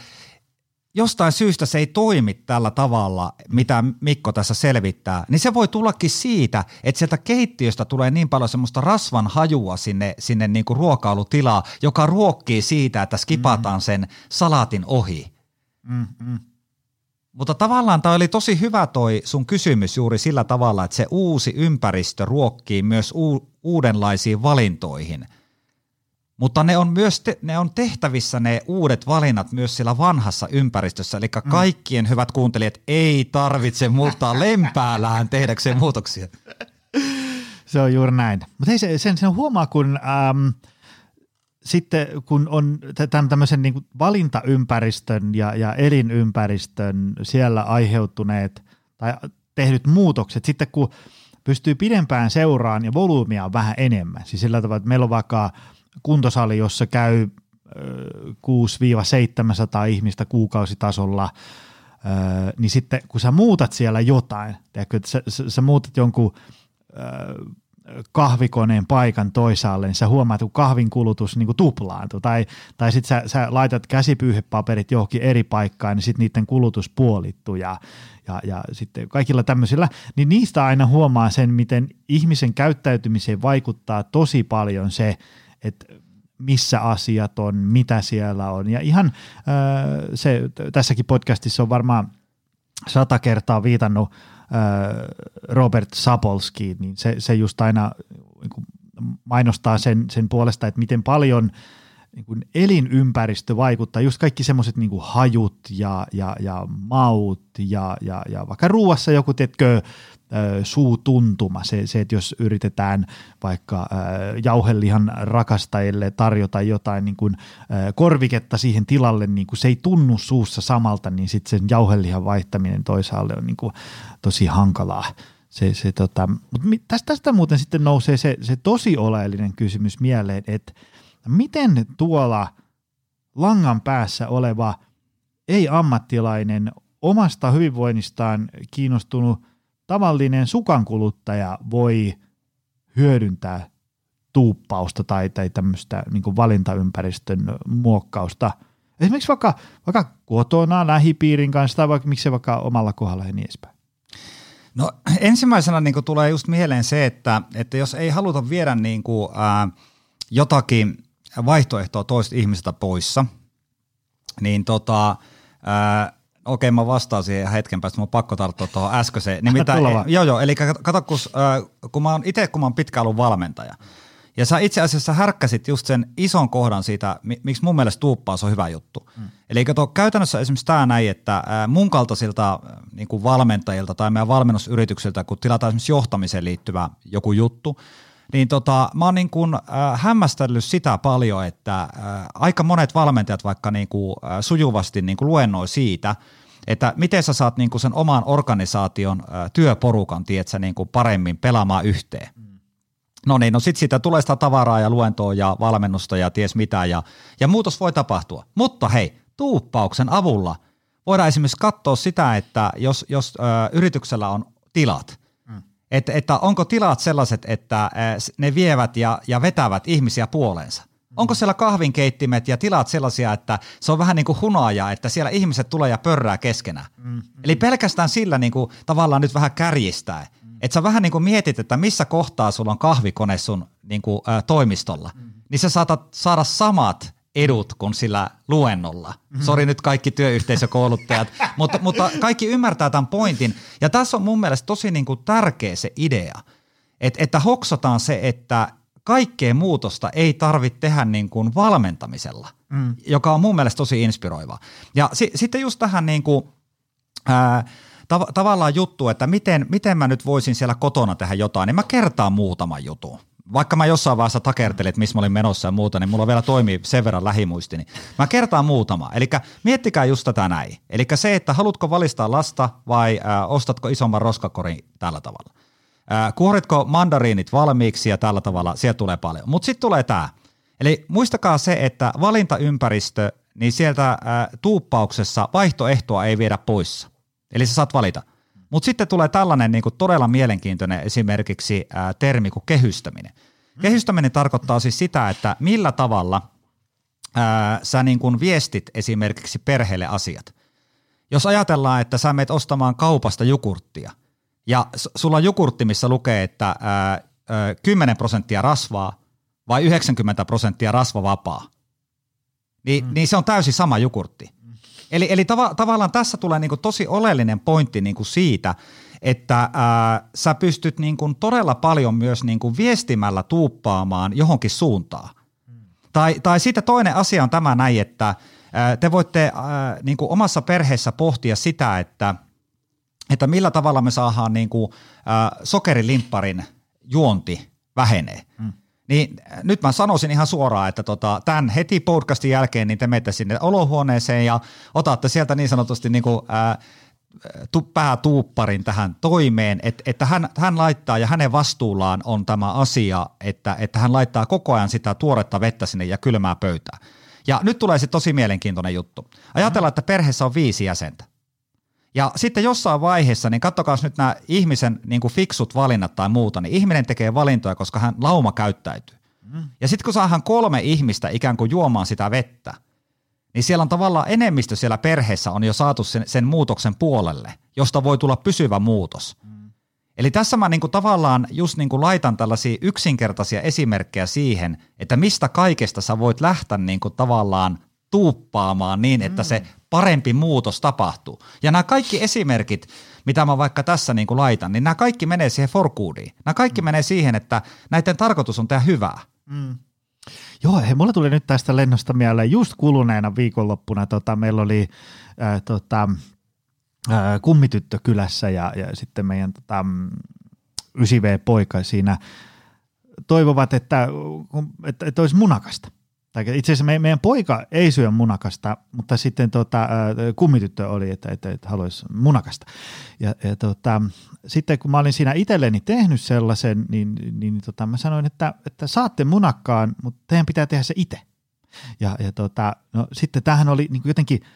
Speaker 3: jostain syystä se ei toimi tällä tavalla, mitä Mikko tässä selvittää, niin se voi tullakin siitä, että sieltä keittiöstä tulee niin paljon semmoista rasvan hajua sinne, sinne niin kuin ruokailutilaa, joka ruokkii siitä, että skipataan mm. sen salaatin ohi. Mm-hmm. Mutta tavallaan tämä oli tosi hyvä toi sun kysymys juuri sillä tavalla, että se uusi ympäristö ruokkii myös u- uudenlaisiin valintoihin – mutta ne on myös te, ne on tehtävissä ne uudet valinnat myös siellä vanhassa ympäristössä. Eli mm. kaikkien hyvät kuuntelijat ei tarvitse muuttaa lempäälään tehdäkseen muutoksia.
Speaker 2: Se on juuri näin. Mutta hei, sen, sen huomaa, kun äm, sitten kun on tämän tämmöisen niin valintaympäristön ja, ja elinympäristön siellä aiheutuneet tai tehdyt muutokset, sitten kun pystyy pidempään seuraan ja volyymia on vähän enemmän. Siis sillä tavalla, että meillä on vaikka – kuntosali, jossa käy 6-700 ihmistä kuukausitasolla, niin sitten kun sä muutat siellä jotain, tiedätkö, että sä, sä, sä muutat jonkun kahvikoneen paikan toisaalle, niin sä huomaat, kun kahvin kulutus niin tuplaantuu. Tai, tai sitten sä, sä laitat käsipyyhepaperit johonkin eri paikkaan, niin sitten niiden kulutus puolittuu ja, ja, ja sitten kaikilla tämmöisillä, niin niistä aina huomaa sen, miten ihmisen käyttäytymiseen vaikuttaa tosi paljon se, että missä asiat on, mitä siellä on. Ja ihan äh, se, tässäkin podcastissa on varmaan sata kertaa viitannut äh, Robert Sapolski, niin se, se just aina niin mainostaa sen, sen puolesta, että miten paljon niin kuin elinympäristö vaikuttaa, just kaikki semmoiset niin hajut ja, ja, ja maut ja, ja, ja vaikka ruuassa joku, teetkö, suutuntuma, se, se, että jos yritetään vaikka jauhelihan rakastajille tarjota jotain niin kuin, korviketta siihen tilalle, niin kuin se ei tunnu suussa samalta, niin sitten sen jauhelihan vaihtaminen toisaalle on niin kuin tosi hankalaa. Se, se, tota, mutta tästä, tästä muuten sitten nousee se, se tosi oleellinen kysymys mieleen, että miten tuolla langan päässä oleva ei-ammattilainen omasta hyvinvoinnistaan kiinnostunut tavallinen sukankuluttaja voi hyödyntää tuuppausta tai, tai tämmöistä niin valintaympäristön muokkausta. Esimerkiksi vaikka, vaikka kotona, lähipiirin kanssa tai vaikka miksei vaikka omalla kohdalla ja niin edespäin.
Speaker 3: No ensimmäisenä niin tulee just mieleen se, että, että jos ei haluta viedä niin kuin, ää, jotakin vaihtoehtoa toista ihmisestä poissa, niin tota, ää, okei, mä vastaan siihen hetken päästä, mä oon pakko tarttua tuohon äskeiseen. Nimittäin, joo, joo, eli kato, kun, äh, kun mä oon itse, kun mä oon pitkä ollut valmentaja, ja sä itse asiassa härkkäsit just sen ison kohdan siitä, miksi mun mielestä tuuppaus on hyvä juttu. Mm. Eli kato, käytännössä esimerkiksi tämä näin, että mun kaltaisilta niin kuin valmentajilta tai meidän valmennusyrityksiltä, kun tilataan esimerkiksi johtamiseen liittyvä joku juttu, niin tota, mä oon niin kuin, äh, hämmästellyt sitä paljon, että äh, aika monet valmentajat vaikka niin kuin, äh, sujuvasti niin kuin luennoi siitä, että miten sä saat niin kuin sen oman organisaation äh, työporukan tiedätkö, niin kuin paremmin pelaamaan yhteen. No niin, no sitten siitä tulee sitä tavaraa ja luentoa ja valmennusta ja ties mitä ja, ja muutos voi tapahtua. Mutta hei, tuuppauksen avulla voidaan esimerkiksi katsoa sitä, että jos, jos ö, yrityksellä on tilat. Että, että onko tilat sellaiset, että ne vievät ja, ja vetävät ihmisiä puoleensa. Onko siellä kahvinkeittimet ja tilat sellaisia, että se on vähän niin kuin hunaaja, että siellä ihmiset tulee ja pörrää keskenään. Mm-hmm. Eli pelkästään sillä niin kuin, tavallaan nyt vähän kärjistää. Mm-hmm. Että sä vähän niin kuin mietit, että missä kohtaa sulla on kahvikone sun niin kuin, ä, toimistolla, mm-hmm. niin sä saatat saada samat edut kuin sillä luennolla. Mm-hmm. Sori nyt kaikki työyhteisökouluttajat, mutta, mutta kaikki ymmärtää tämän pointin. Ja tässä on mun mielestä tosi niin kuin tärkeä se idea, että, että hoksataan se, että kaikkea muutosta ei tarvitse tehdä niin kuin valmentamisella, mm. joka on mun mielestä tosi inspiroiva. Ja si- sitten just tähän niin kuin, ää, tav- tavallaan juttu, että miten, miten mä nyt voisin siellä kotona tehdä jotain, niin mä kertaan muutaman jutun. Vaikka mä jossain vaiheessa takertelin, että missä mä olin menossa ja muuta, niin mulla vielä toimii sen verran lähimuisti. Niin mä kertaan muutama. Eli miettikää just tätä näin. Eli se, että haluatko valistaa lasta vai äh, ostatko isomman roskakorin tällä tavalla. Äh, kuoritko mandariinit valmiiksi ja tällä tavalla, sieltä tulee paljon. Mutta sitten tulee tämä. Eli muistakaa se, että valintaympäristö, niin sieltä äh, tuuppauksessa vaihtoehtoa ei viedä pois. Eli sä saat valita. Mutta sitten tulee tällainen niin kuin todella mielenkiintoinen esimerkiksi äh, termi kuin kehystäminen. Kehystäminen tarkoittaa siis sitä, että millä tavalla ää, sä niin kuin viestit esimerkiksi perheelle asiat. Jos ajatellaan, että sä menet ostamaan kaupasta jukurttia – ja sulla on jukurtti, missä lukee, että ää, ää, 10 prosenttia rasvaa vai 90 prosenttia rasvavapaa, niin, mm. niin se on täysin sama jukurtti. Eli, eli tava, tavallaan tässä tulee niinku tosi oleellinen pointti niinku siitä, että ää, sä pystyt niinku todella paljon myös niinku viestimällä tuuppaamaan johonkin suuntaan. Tai, tai sitten toinen asia on tämä näin, että ää, te voitte ää, niinku omassa perheessä pohtia sitä, että – että millä tavalla me saadaan niin kuin, äh, sokerilimpparin juonti vähenee. Mm. Niin nyt mä sanoisin ihan suoraan, että tota, tämän heti podcastin jälkeen niin te menette sinne olohuoneeseen ja otatte sieltä niin sanotusti niin kuin, ää, tu, päätuupparin tähän toimeen, että, että hän, hän laittaa ja hänen vastuullaan on tämä asia, että, että hän laittaa koko ajan sitä tuoretta vettä sinne ja kylmää pöytää. Ja nyt tulee se tosi mielenkiintoinen juttu. Ajatellaan, että perheessä on viisi jäsentä. Ja sitten jossain vaiheessa, niin kattokaa nyt nämä ihmisen niin kuin fiksut valinnat tai muuta, niin ihminen tekee valintoja, koska hän lauma käyttäytyy. Mm. Ja sitten kun saadaan kolme ihmistä ikään kuin juomaan sitä vettä, niin siellä on tavallaan enemmistö siellä perheessä on jo saatu sen, sen muutoksen puolelle, josta voi tulla pysyvä muutos. Mm. Eli tässä mä niin kuin tavallaan just niin kuin laitan tällaisia yksinkertaisia esimerkkejä siihen, että mistä kaikesta sä voit lähteä niin kuin tavallaan tuuppaamaan niin, että se parempi muutos tapahtuu. Ja nämä kaikki esimerkit, mitä mä vaikka tässä niin kuin laitan, niin nämä kaikki menee siihen forkuudiin. Nämä kaikki mm. menee siihen, että näiden tarkoitus on tehdä hyvää. Mm.
Speaker 2: Joo, hei, mulla tuli nyt tästä lennosta mieleen just kuluneena viikonloppuna, tota, meillä oli äh, tota, äh, kummityttö kylässä ja, ja sitten meidän tota, 9V-poika siinä toivovat, että, että, että olisi munakasta. Tai itse asiassa meidän poika ei syö munakasta, mutta sitten tota, kummityttö oli, että, että, että haluaisi munakasta. Ja, ja tota, sitten kun mä olin siinä itselleni tehnyt sellaisen, niin, niin, niin tota, mä sanoin, että, että saatte munakkaan, mutta teidän pitää tehdä se itse. Ja, ja tota, no, sitten tähän oli niin jotenkin –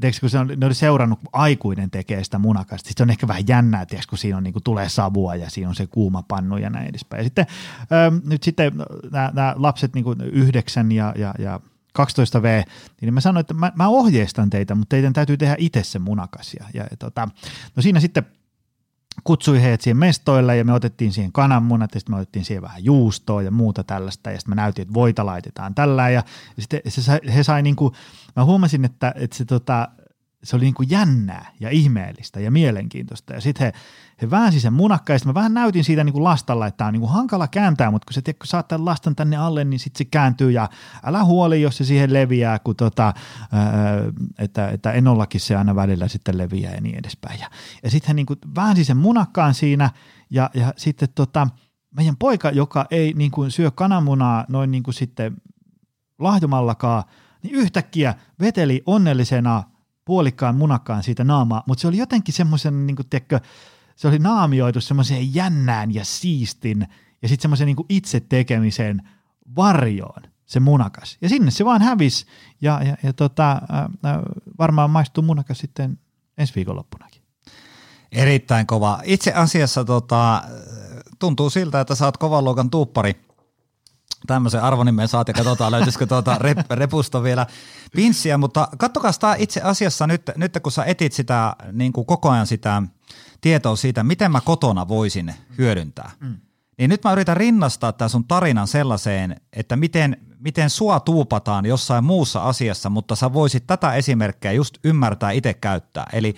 Speaker 2: tiedätkö, kun se on, ne oli seurannut, kun aikuinen tekee sitä munakasta, sitten on ehkä vähän jännää, tiedätkö, kun siinä on, niin kuin, tulee savua ja siinä on se kuuma pannu ja näin edespäin. Ja sitten ähm, nyt sitten nämä lapset niin kuin 9 ja, ja, ja 12V, niin mä sanoin, että mä, mä ohjeistan teitä, mutta teidän täytyy tehdä itse se munakas. Ja, ja, tota, no siinä sitten kutsui heidät siihen mestoille ja me otettiin siihen kananmunat ja sitten me otettiin siihen vähän juustoa ja muuta tällaista. Ja sitten mä näytin, että voita laitetaan tällä ja, sitten se he sai niin kuin, mä huomasin, että, että se, tota, se oli niin kuin jännää ja ihmeellistä ja mielenkiintoista ja sitten he, he väänsi sen munakka ja mä vähän näytin siitä niin kuin lastalla, että tämä on niin kuin hankala kääntää, mutta kun sä tiedät, kun saat tämän lastan tänne alle, niin sitten se kääntyy ja älä huoli, jos se siihen leviää, kun tota, että, että enollakin se aina välillä sitten leviää ja niin edespäin. Ja, ja sitten hän niin kuin väänsi sen munakkaan siinä ja, ja sitten tota, meidän poika, joka ei niin kuin syö kananmunaa noin niin kuin sitten lahjomallakaan, niin yhtäkkiä veteli onnellisena puolikkaan munakkaan siitä naamaa, mutta se oli jotenkin semmoisen, niin kuin, tiedätkö, se oli naamioitu semmoiseen jännään ja siistin ja sitten semmoisen niin itse tekemiseen varjoon se munakas. Ja sinne se vaan hävisi ja, ja, ja tota, äh, varmaan maistuu munakas sitten ensi viikonloppunakin.
Speaker 3: Erittäin kova. Itse asiassa tota, tuntuu siltä, että oot kovan luokan tuuppari – tämmöisen arvonimen saat ja katsotaan löytyisikö tuota rep, repusta vielä pinssiä, mutta kattokaa tämä itse asiassa nyt, nyt kun sä etit sitä niin kuin koko ajan sitä tietoa siitä, miten mä kotona voisin hyödyntää, mm. niin nyt mä yritän rinnastaa tämä sun tarinan sellaiseen, että miten, miten sua tuupataan jossain muussa asiassa, mutta sä voisit tätä esimerkkiä just ymmärtää itse käyttää. Eli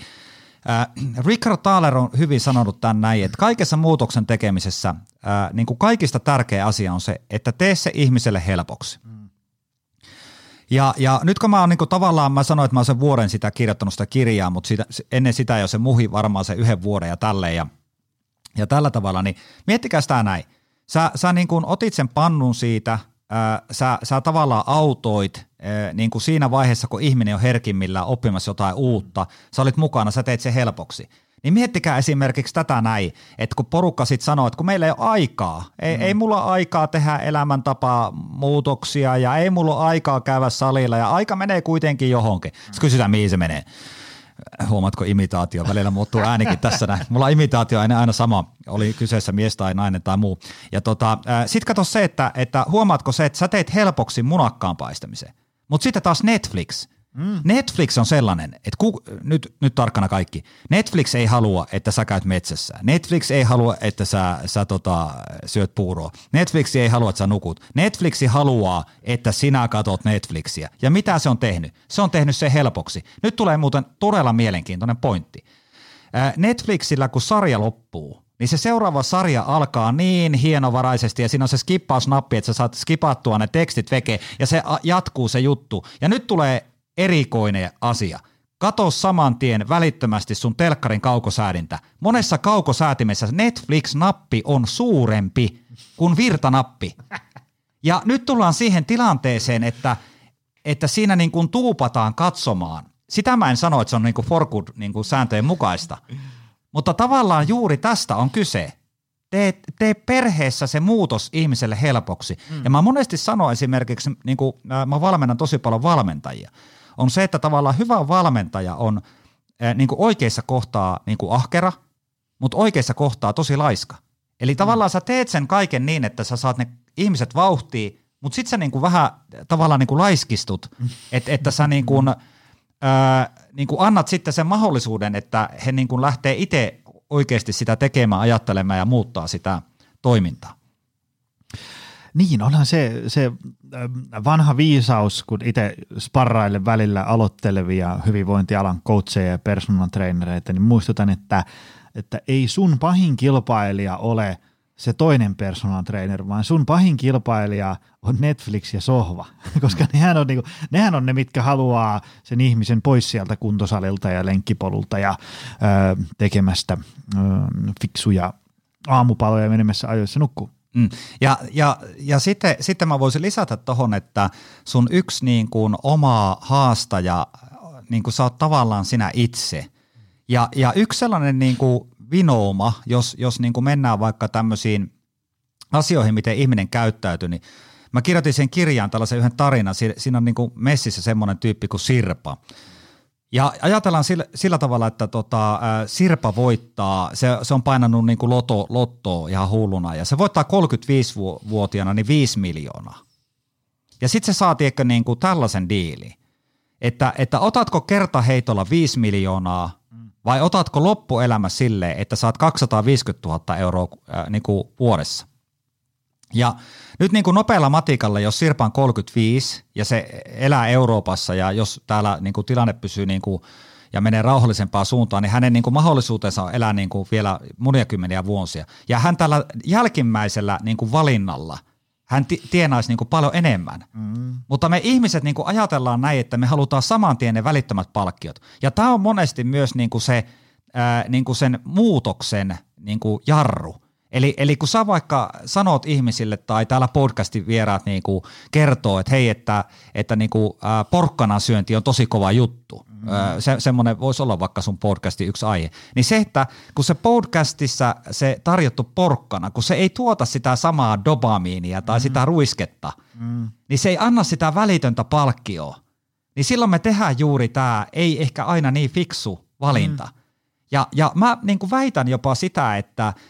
Speaker 3: Äh, Richard Thaler on hyvin sanonut tämän näin, että kaikessa muutoksen tekemisessä äh, niin kuin kaikista tärkeä asia on se, että tee se ihmiselle helpoksi. Mm. Ja, ja nyt kun mä oon niin kuin, tavallaan, mä sanoin, että mä oon sen vuoden sitä kirjoittanut sitä kirjaa, mutta sitä, ennen sitä jo se muhi varmaan se yhden vuoden ja tälleen ja, ja tällä tavalla, niin miettikää sitä näin. Sä, sä niin kuin otit sen pannun siitä – sä, sä tavallaan autoit niin kuin siinä vaiheessa, kun ihminen on herkimmillä oppimassa jotain uutta, sä olit mukana, sä teit se helpoksi. Niin miettikää esimerkiksi tätä näin, että kun porukka sitten sanoo, että kun meillä ei ole aikaa, ei, mm. ei mulla ole aikaa tehdä elämäntapaa muutoksia ja ei mulla ole aikaa käydä salilla ja aika menee kuitenkin johonkin. Sitten kysytään, mihin se menee huomaatko imitaatio, välillä muuttuu äänikin tässä näin. Mulla on imitaatio aina, aina sama, oli kyseessä mies tai nainen tai muu. Ja tota, sitten kato se, että, että huomaatko se, että sä teet helpoksi munakkaan paistamisen. Mutta sitten taas Netflix – Mm. Netflix on sellainen, että ku, nyt, nyt tarkkana kaikki. Netflix ei halua, että sä käyt metsässä. Netflix ei halua, että sä, sä tota, syöt puuroa. Netflix ei halua, että sä nukut. Netflix haluaa, että sinä katot Netflixiä. Ja mitä se on tehnyt? Se on tehnyt se helpoksi. Nyt tulee muuten todella mielenkiintoinen pointti. Netflixillä, kun sarja loppuu, niin se seuraava sarja alkaa niin hienovaraisesti ja siinä on se skippausnappi, että sä saat skipattua ne tekstit veke ja se jatkuu se juttu. Ja nyt tulee erikoinen asia. Kato saman tien välittömästi sun telkkarin kaukosäädintä. Monessa kaukosäätimessä Netflix-nappi on suurempi kuin virtanappi. Ja nyt tullaan siihen tilanteeseen, että, että siinä niin kuin tuupataan katsomaan. Sitä mä en sano, että se on niin kuin for good niin kuin sääntöjen mukaista. Mutta tavallaan juuri tästä on kyse. Tee, tee perheessä se muutos ihmiselle helpoksi. Mm. Ja mä monesti sanon esimerkiksi, niin kuin, mä valmennan tosi paljon valmentajia – on se, että tavallaan hyvä valmentaja on, äh, niin kuin oikeissa kohtaa niin kuin ahkera, mutta oikeissa kohtaa tosi laiska. Eli tavallaan sä teet sen kaiken niin, että sä saat ne ihmiset vauhtiin, mutta sitten sä niinku vähän tavallaan niinku laiskistut, et, että sä niinku, ää, niinku annat sitten sen mahdollisuuden, että he niinku lähtee itse oikeasti sitä tekemään, ajattelemaan ja muuttaa sitä toimintaa.
Speaker 2: Niin, onhan se, se vanha viisaus, kun itse sparraille välillä aloittelevia hyvinvointialan coacheja ja personal trainereita, niin muistutan, että, että ei sun pahin kilpailija ole se toinen personal trainer, vaan sun pahin kilpailija on Netflix ja sohva, koska nehän on, niinku, nehän on ne, mitkä haluaa sen ihmisen pois sieltä kuntosalilta ja lenkkipolulta ja ö, tekemästä ö, fiksuja aamupaloja menemässä ajoissa nukkuu.
Speaker 3: Mm. Ja, ja, ja sitten, sitten mä voisin lisätä tuohon, että sun yksi niin kuin oma haastaja, niin kuin sä oot tavallaan sinä itse. Ja, ja yksi sellainen niin kuin vinouma, jos, jos niin kuin mennään vaikka tämmöisiin asioihin, miten ihminen käyttäytyy, niin mä kirjoitin sen kirjaan tällaisen yhden tarinan. Siinä on niin kuin messissä semmoinen tyyppi kuin Sirpa. Ja ajatellaan sillä, sillä tavalla, että tota, Sirpa voittaa, se, se on painanut niin kuin loto, lottoa ihan hulluna, ja se voittaa 35-vuotiaana niin 5 miljoonaa. Ja sitten se saa tiedätkö, niin kuin tällaisen diili, että, että otatko kertaheitolla 5 miljoonaa vai otatko loppuelämä silleen, että saat 250 000 euroa äh, niin kuin vuodessa? Ja nyt niin kuin nopealla matikalla, jos Sirpa on 35 ja se elää Euroopassa ja jos täällä niin kuin tilanne pysyy niin kuin ja menee rauhallisempaan suuntaan, niin hänen niin kuin mahdollisuutensa on elää niin kuin vielä monia kymmeniä vuosia. Ja hän tällä jälkimmäisellä niin kuin valinnalla, hän tienaisi niin kuin paljon enemmän. Mm. Mutta me ihmiset niin kuin ajatellaan näin, että me halutaan saman tien ne välittömät palkkiot. Ja tämä on monesti myös niin kuin se, ää, niin kuin sen muutoksen niin kuin jarru. Eli, eli kun sä vaikka sanot ihmisille tai täällä podcastin vieraat niin kuin kertoo, että hei, että, että niin kuin, ää, porkkana syönti on tosi kova juttu, mm. se, semmoinen voisi olla vaikka sun podcastin yksi aihe, niin se, että kun se podcastissa se tarjottu porkkana, kun se ei tuota sitä samaa dopamiinia tai mm. sitä ruisketta, mm. niin se ei anna sitä välitöntä palkkioa, niin silloin me tehdään juuri tämä ei ehkä aina niin fiksu valinta. Mm. Ja, ja mä niin kuin väitän jopa sitä, että –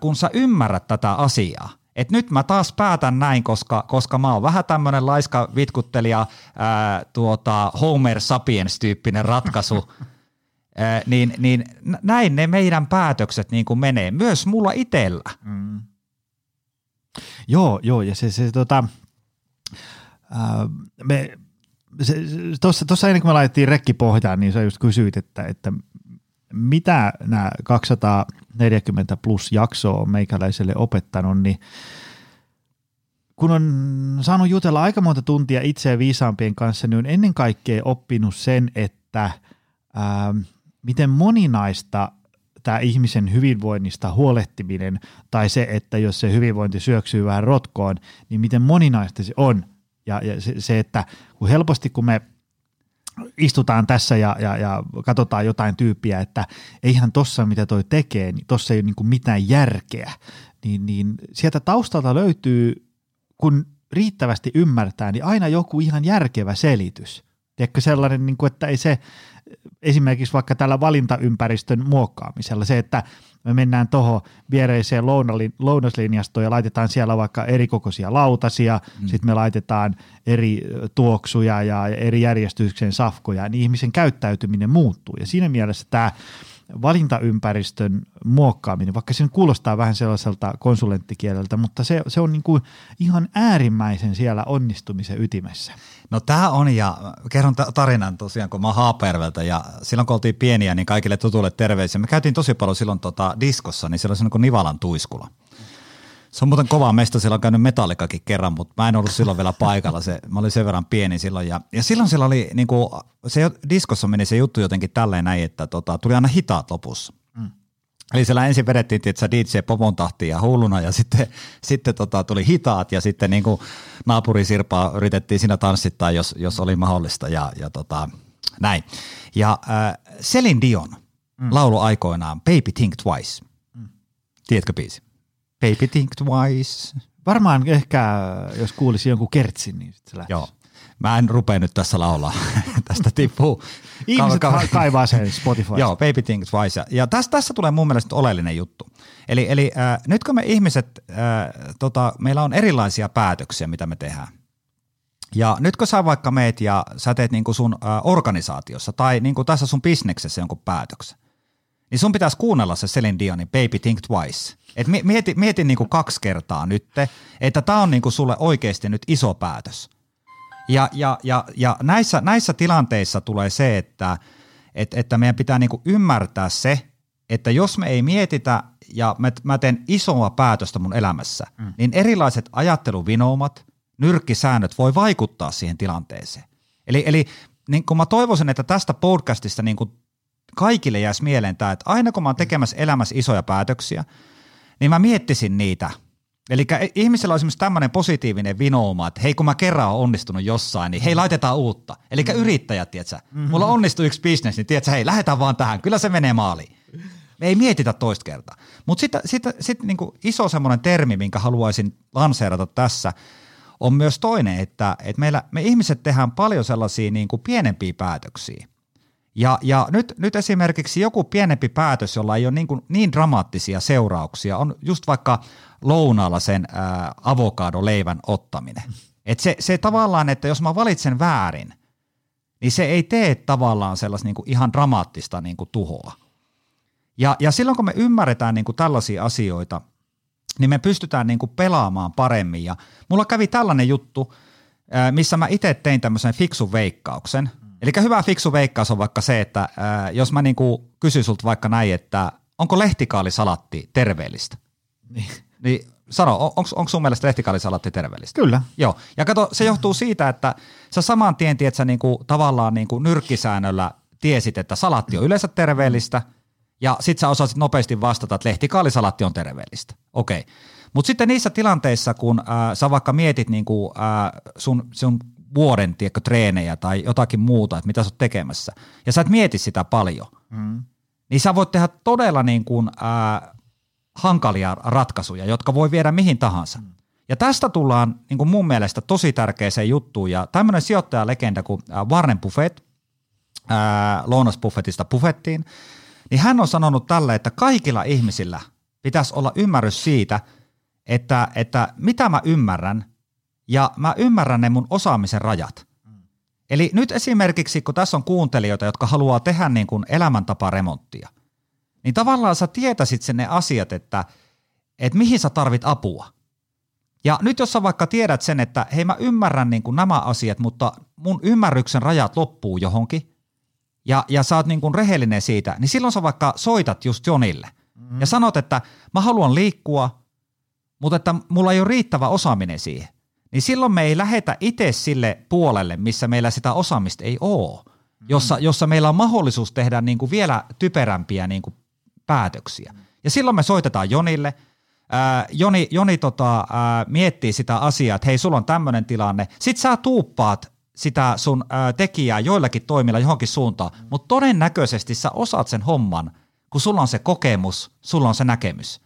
Speaker 3: kun sä ymmärrät tätä asiaa, että nyt mä taas päätän näin, koska, koska mä oon vähän tämmöinen laiska vitkuttelija, ää, tuota, Homer Sapiens-tyyppinen ratkaisu, ää, niin, niin näin ne meidän päätökset niin kuin menee, myös mulla itsellä. Mm.
Speaker 2: Joo, joo, ja se, se tota, ää, me, tuossa ennen kuin me laitettiin rekki pohjaan, niin sä just kysyit, että, että mitä nämä 240 plus jaksoa on meikäläiselle opettanut, niin kun on saanut jutella aika monta tuntia itseä viisaampien kanssa, niin on ennen kaikkea oppinut sen, että ää, miten moninaista tämä ihmisen hyvinvoinnista huolehtiminen tai se, että jos se hyvinvointi syöksyy vähän rotkoon, niin miten moninaista se on. Ja, ja se, se, että kun helposti kun me istutaan tässä ja, ja, ja katsotaan jotain tyyppiä, että eihän tossa mitä toi tekee, niin tossa ei ole niin mitään järkeä, niin, niin sieltä taustalta löytyy, kun riittävästi ymmärtää, niin aina joku ihan järkevä selitys. Tiedätkö sellainen, niin kuin, että ei se esimerkiksi vaikka tällä valintaympäristön muokkaamisella, se, että me mennään tuohon viereiseen lounaslinjastoon ja laitetaan siellä vaikka erikokoisia lautasia, mm. sitten me laitetaan eri tuoksuja ja eri järjestyksen safkoja, niin ihmisen käyttäytyminen muuttuu. Ja siinä mielessä tämä valintaympäristön muokkaaminen, vaikka se kuulostaa vähän sellaiselta konsulenttikieleltä, mutta se, se on niin kuin ihan äärimmäisen siellä onnistumisen ytimessä.
Speaker 3: No tämä on, ja kerron tarinan tosiaan, kun mä Haaperveltä, ja silloin kun oltiin pieniä, niin kaikille tutuille terveisiä. Me käytiin tosi paljon silloin tota diskossa, niin siellä on niin Nivalan tuiskula. Se on muuten kova mesta, siellä on käynyt metallikakin kerran, mutta mä en ollut silloin vielä paikalla, se, mä olin sen verran pieni silloin. Ja, ja silloin siellä oli, niin kuin, se diskossa meni se juttu jotenkin tälleen näin, että tota, tuli aina hitaat lopussa. Mm. Eli siellä ensin vedettiin tietysti DJ Popon tahtiin ja hulluna ja sitten, sitten tota, tuli hitaat ja sitten niin kuin naapuri Sirpaa yritettiin siinä tanssittaa, jos, jos oli mahdollista ja, ja tota, näin. Ja äh, Selin Dion mm. laulu aikoinaan Baby Think Twice. Mm. Tiedätkö biisi? Baby think twice.
Speaker 2: Varmaan ehkä, jos kuulisi jonkun kertsin, niin sitten se lähtisi.
Speaker 3: Joo. Mä en rupea nyt tässä laulaa. Tästä tippuu.
Speaker 2: Ihmiset ka- kaivaa sen Spotify.
Speaker 3: Joo, Baby Things Twice. Ja tässä, tässä tulee mun mielestä oleellinen juttu. Eli, eli äh, nyt kun me ihmiset, äh, tota, meillä on erilaisia päätöksiä, mitä me tehdään. Ja nyt kun sä vaikka meet ja sä teet niin kuin sun äh, organisaatiossa tai niin kuin tässä sun bisneksessä jonkun päätöksen, niin sun pitäisi kuunnella se Celine Dionin Baby Think Twice. Et mieti, mieti niin kuin kaksi kertaa nyt, että tämä on niin kuin sulle oikeasti nyt iso päätös. Ja, ja, ja, ja näissä, näissä tilanteissa tulee se, että, että, että meidän pitää niin kuin ymmärtää se, että jos me ei mietitä ja mä, mä teen isoa päätöstä mun elämässä, mm. niin erilaiset ajatteluvinoumat, nyrkkisäännöt voi vaikuttaa siihen tilanteeseen. Eli, eli niin kun mä toivoisin, että tästä podcastista niin kun kaikille jäisi mieleen tämä, että aina kun mä oon tekemässä elämässä isoja päätöksiä, niin mä miettisin niitä. Eli ihmisellä on esimerkiksi tämmöinen positiivinen vinouma, että hei kun mä kerran oon onnistunut jossain, niin hei laitetaan uutta. Eli mm. yrittäjät, tiedätkö, mm-hmm. mulla onnistui yksi bisnes, niin tiedätkö, hei lähdetään vaan tähän, kyllä se menee maaliin. Me ei mietitä toista kertaa. Mutta sitten sit, sit, niinku iso semmoinen termi, minkä haluaisin lanseerata tässä, on myös toinen, että, että meillä, me ihmiset tehdään paljon sellaisia niin kuin pienempiä päätöksiä. Ja, ja nyt, nyt esimerkiksi joku pienempi päätös, jolla ei ole niin, kuin niin dramaattisia seurauksia, on just vaikka lounaalla sen ää, avokadoleivän ottaminen. Et se, se tavallaan, että jos mä valitsen väärin, niin se ei tee tavallaan sellaista niin kuin ihan dramaattista niin kuin tuhoa. Ja, ja silloin kun me ymmärretään niin kuin tällaisia asioita, niin me pystytään niin kuin pelaamaan paremmin. Ja mulla kävi tällainen juttu, missä mä itse tein tämmöisen fiksun veikkauksen. Eli hyvä fiksu veikkaus on vaikka se, että jos mä niin kuin kysyn sulta vaikka näin, että onko lehtikaalisalatti terveellistä? Niin. niin sano, onko sun mielestä lehtikaalisalatti terveellistä?
Speaker 2: Kyllä.
Speaker 3: Joo, ja kato, se johtuu siitä, että sä saman tien tiedät, sä niinku, tavallaan niinku nyrkkisäännöllä tiesit, että salatti on yleensä terveellistä – ja sit sä osasit nopeasti vastata, että lehtikaalisalatti on terveellistä. Okei. Okay. Mutta sitten niissä tilanteissa, kun äh, sä vaikka mietit niinku, äh, sun, sun vuoden tiedätkö, treenejä tai jotakin muuta, että mitä sä oot tekemässä, ja sä et mieti sitä paljon, mm. niin sä voit tehdä todella niin kuin, äh, hankalia ratkaisuja, jotka voi viedä mihin tahansa. Mm. Ja tästä tullaan niin kuin mun mielestä tosi tärkeäseen juttuun, ja tämmöinen sijoittajalegenda kuin Warren Buffett, äh, Lounas Buffettista Buffettiin, niin hän on sanonut tälle, että kaikilla ihmisillä pitäisi olla ymmärrys siitä, että, että mitä mä ymmärrän ja mä ymmärrän ne mun osaamisen rajat. Eli nyt esimerkiksi, kun tässä on kuuntelijoita, jotka haluaa tehdä niin kuin elämäntaparemonttia, niin tavallaan sä tietäisit sen ne asiat, että, että mihin sä tarvit apua. Ja nyt jos sä vaikka tiedät sen, että hei mä ymmärrän niin kuin nämä asiat, mutta mun ymmärryksen rajat loppuu johonkin, ja, ja sä oot niin kuin rehellinen siitä, niin silloin sä vaikka soitat just Jonille mm. ja sanot, että mä haluan liikkua, mutta että mulla ei ole riittävä osaaminen siihen. Niin silloin me ei lähetä itse sille puolelle, missä meillä sitä osaamista ei ole, mm. jossa, jossa meillä on mahdollisuus tehdä niin kuin vielä typerämpiä niin kuin päätöksiä. Ja silloin me soitetaan Jonille, Ää, Joni, Joni tota, ää, miettii sitä asiaa, että hei, sulla on tämmöinen tilanne. Sitten sä tuuppaat sitä sun ää, tekijää joillakin toimilla johonkin suuntaan, mutta todennäköisesti sä osaat sen homman, kun sulla on se kokemus, sulla on se näkemys.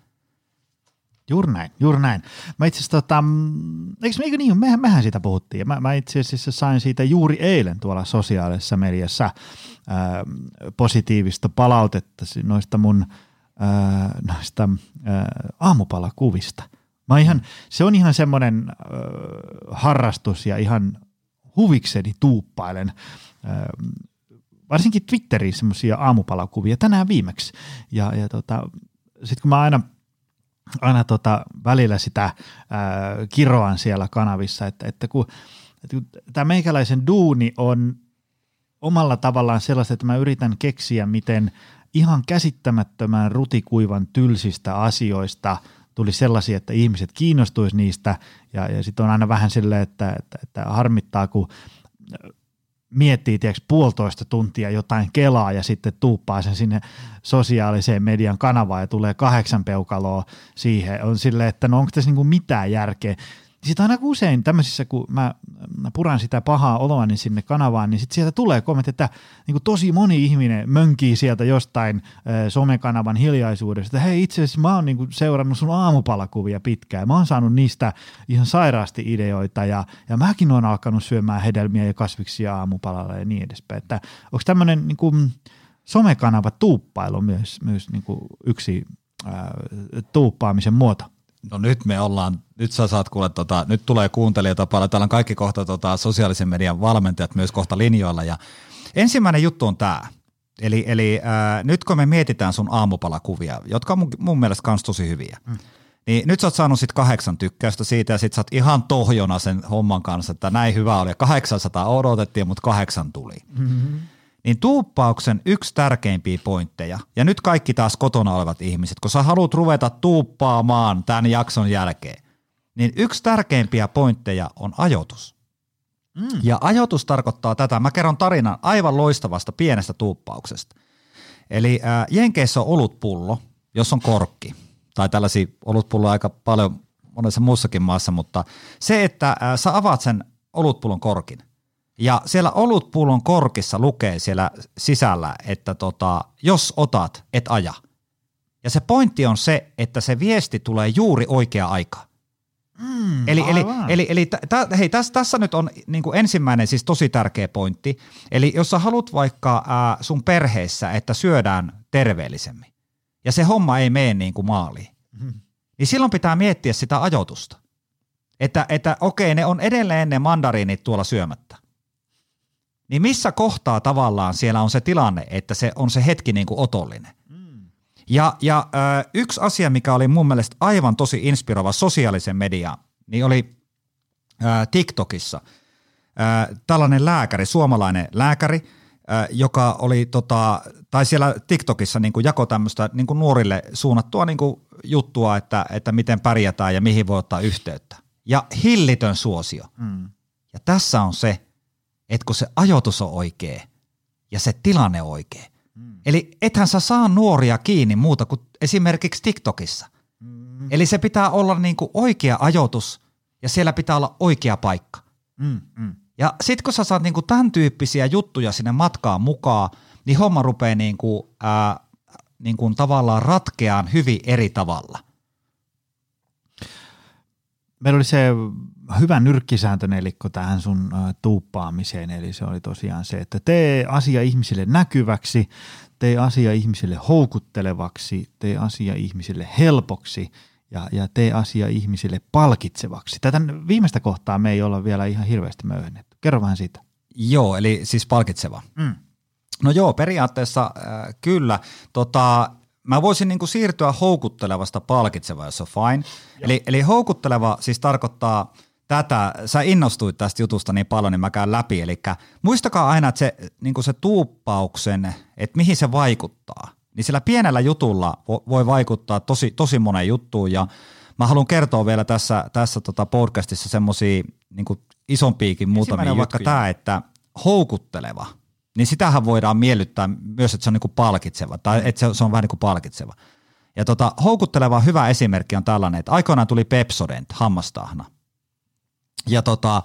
Speaker 2: Juuri näin, juuri näin. Mä itse asiassa, tota, eikö, eikö niin, mehän, mehän siitä puhuttiin. Mä, mä itse asiassa sain siitä juuri eilen tuolla sosiaalisessa mediassa ää, positiivista palautetta noista mun ää, noista ää, aamupalakuvista. Mä ihan, se on ihan semmoinen äh, harrastus ja ihan huvikseni tuuppailen varsinkin Twitteriin semmoisia aamupalakuvia tänään viimeksi. Ja, ja tota, sitten kun mä aina, aina tota, välillä sitä ää, kiroan siellä kanavissa, että, että kun, että kun tämä meikäläisen duuni on omalla tavallaan sellaista, että mä yritän keksiä, miten ihan käsittämättömän rutikuivan tylsistä asioista – tuli sellaisia, että ihmiset kiinnostuisi niistä. Ja, ja sitten on aina vähän silleen, että, että, että harmittaa, kun miettii tiedätkö, puolitoista tuntia jotain kelaa ja sitten tuuppaa sen sinne sosiaaliseen median kanavaan ja tulee kahdeksan peukaloa siihen. On silleen, että no onko tässä niinku mitään järkeä. Sitten aina usein tämmöisissä, kun mä, mä puran sitä pahaa oloa niin sinne kanavaan, niin sitten sieltä tulee kommentti, että niin kuin tosi moni ihminen mönkii sieltä jostain äh, somekanavan hiljaisuudesta, että hei itse asiassa mä oon niin kuin seurannut sun aamupalakuvia pitkään, mä oon saanut niistä ihan sairaasti ideoita ja, ja mäkin oon alkanut syömään hedelmiä ja kasviksia aamupalalla ja niin edespäin, että onko tämmöinen niin kuin somekanava tuuppailu myös, myös niin kuin yksi äh, tuuppaamisen muoto?
Speaker 3: No nyt me ollaan, nyt sä saat kuule, tota, nyt tulee kuuntelijoita paljon, täällä on kaikki kohta tota, sosiaalisen median valmentajat myös kohta linjoilla. Ja ensimmäinen juttu on tämä, eli, eli ää, nyt kun me mietitään sun aamupalakuvia, jotka on mun, mun mielestä kans tosi hyviä, mm. niin nyt sä oot saanut sit kahdeksan tykkäystä siitä ja sit sä oot ihan tohjona sen homman kanssa, että näin hyvä oli. Ja 800 odotettiin, mutta kahdeksan tuli. Mm-hmm niin tuuppauksen yksi tärkeimpiä pointteja, ja nyt kaikki taas kotona olevat ihmiset, kun sä haluat ruveta tuuppaamaan tämän jakson jälkeen, niin yksi tärkeimpiä pointteja on ajoitus. Mm. Ja ajoitus tarkoittaa tätä, mä kerron tarinan aivan loistavasta pienestä tuuppauksesta. Eli äh, Jenkeissä on olutpullo, jos on korkki, tai tällaisia olutpulloja aika paljon monessa muussakin maassa, mutta se, että äh, sä avaat sen olutpullon korkin – ja siellä olutpullon korkissa lukee siellä sisällä, että tota, jos otat, et aja. Ja se pointti on se, että se viesti tulee juuri oikea aika. Mm, eli, eli, eli, eli t- t- hei, tässä, tässä nyt on niin kuin ensimmäinen siis tosi tärkeä pointti. Eli jos sä haluat vaikka ää, sun perheessä, että syödään terveellisemmin, ja se homma ei mene niin kuin maaliin, mm. niin silloin pitää miettiä sitä ajoitusta. Että, että okei, ne on edelleen ne mandariinit tuolla syömättä niin missä kohtaa tavallaan siellä on se tilanne, että se on se hetki niin kuin otollinen. Mm. Ja, ja ö, yksi asia, mikä oli mun mielestä aivan tosi inspiroiva sosiaalisen mediaan, niin oli ö, TikTokissa ö, tällainen lääkäri, suomalainen lääkäri, ö, joka oli, tota, tai siellä TikTokissa niin kuin jako tämmöistä niin kuin nuorille suunnattua niin kuin juttua, että, että miten pärjätään ja mihin voi ottaa yhteyttä. Ja hillitön suosio. Mm. Ja tässä on se, että kun se ajoitus on oikea ja se tilanne on oikea. Mm. Eli ethän sä saa nuoria kiinni muuta kuin esimerkiksi TikTokissa. Mm. Eli se pitää olla niin kuin oikea ajoitus ja siellä pitää olla oikea paikka. Mm. Mm. Ja sit kun sä saat niin kuin tämän tyyppisiä juttuja sinne matkaan mukaan, niin homma rupeaa niin kuin, ää, niin kuin tavallaan ratkeaan hyvin eri tavalla.
Speaker 2: Meillä oli se hyvä nyrkkisääntönelikko tähän sun tuuppaamiseen, eli se oli tosiaan se, että tee asia ihmisille näkyväksi, tee asia ihmisille houkuttelevaksi, tee asia ihmisille helpoksi ja, ja tee asia ihmisille palkitsevaksi. Tätä viimeistä kohtaa me ei olla vielä ihan hirveästi möyhennetty. Kerro vähän siitä.
Speaker 3: Joo, eli siis palkitseva. Mm. No joo, periaatteessa äh, kyllä. Tota, mä voisin niin kuin siirtyä houkuttelevasta palkitsevaan, jos on fine. Eli, eli houkutteleva siis tarkoittaa tätä, sä innostuit tästä jutusta niin paljon, niin mä käyn läpi. Eli muistakaa aina, että se, niin se tuuppauksen, että mihin se vaikuttaa. Niin sillä pienellä jutulla voi vaikuttaa tosi, tosi moneen juttuun ja mä haluan kertoa vielä tässä, tässä tota podcastissa semmoisia niin isompiikin muutamia vaikka tämä, että houkutteleva – niin sitähän voidaan miellyttää myös, että se on niin kuin palkitseva, tai että se, se on vähän niin kuin palkitseva. Ja tota, houkutteleva hyvä esimerkki on tällainen, että aikoinaan tuli Pepsodent, hammastahna. Ja tota,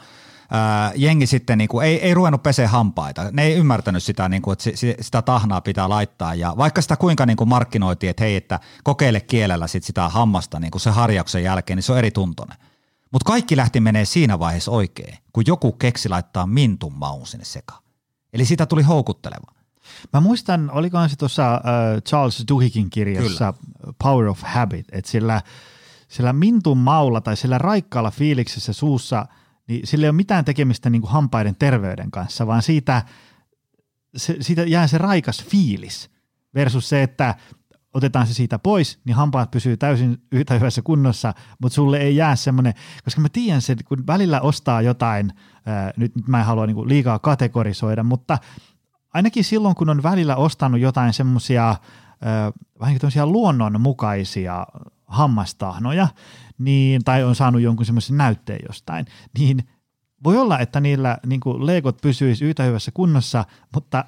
Speaker 3: ää, jengi sitten niin kuin, ei, ei ruvennut pesee hampaita. Ne ei ymmärtänyt sitä, niin kuin, että sitä tahnaa pitää laittaa. Ja vaikka sitä kuinka niin kuin markkinoitiin, että hei, että kokeile kielellä sit sitä hammasta niin kuin se harjauksen jälkeen, niin se on eri tuntoinen. Mutta kaikki lähti menee siinä vaiheessa oikein, kun joku keksi laittaa mintun maun sinne sekaan. Eli sitä tuli houkutteleva.
Speaker 2: Mä muistan, olikohan se tuossa äh, Charles Duhikin kirjassa Kyllä. Power of Habit, että sillä, sillä mintun maulla tai sillä raikkaalla fiiliksessä suussa, niin sillä ei ole mitään tekemistä niin kuin hampaiden terveyden kanssa, vaan siitä, se, siitä jää se raikas fiilis versus se, että otetaan se siitä pois, niin hampaat pysyy täysin yhtä hyvässä kunnossa, mutta sulle ei jää semmoinen, koska mä tiedän sen, kun välillä ostaa jotain, ää, nyt, nyt mä en halua niinku liikaa kategorisoida, mutta ainakin silloin, kun on välillä ostanut jotain semmoisia vähän niin luonnonmukaisia hammastahnoja, niin, tai on saanut jonkun semmoisen näytteen jostain, niin voi olla, että niillä niin legot pysyisi yhtä hyvässä kunnossa, mutta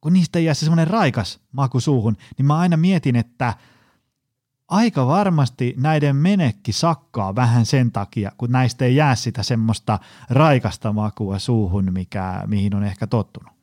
Speaker 2: kun niistä ei jää se semmoinen raikas maku suuhun, niin mä aina mietin, että aika varmasti näiden menekki sakkaa vähän sen takia, kun näistä ei jää sitä semmoista raikasta makua suuhun, mikä, mihin on ehkä tottunut.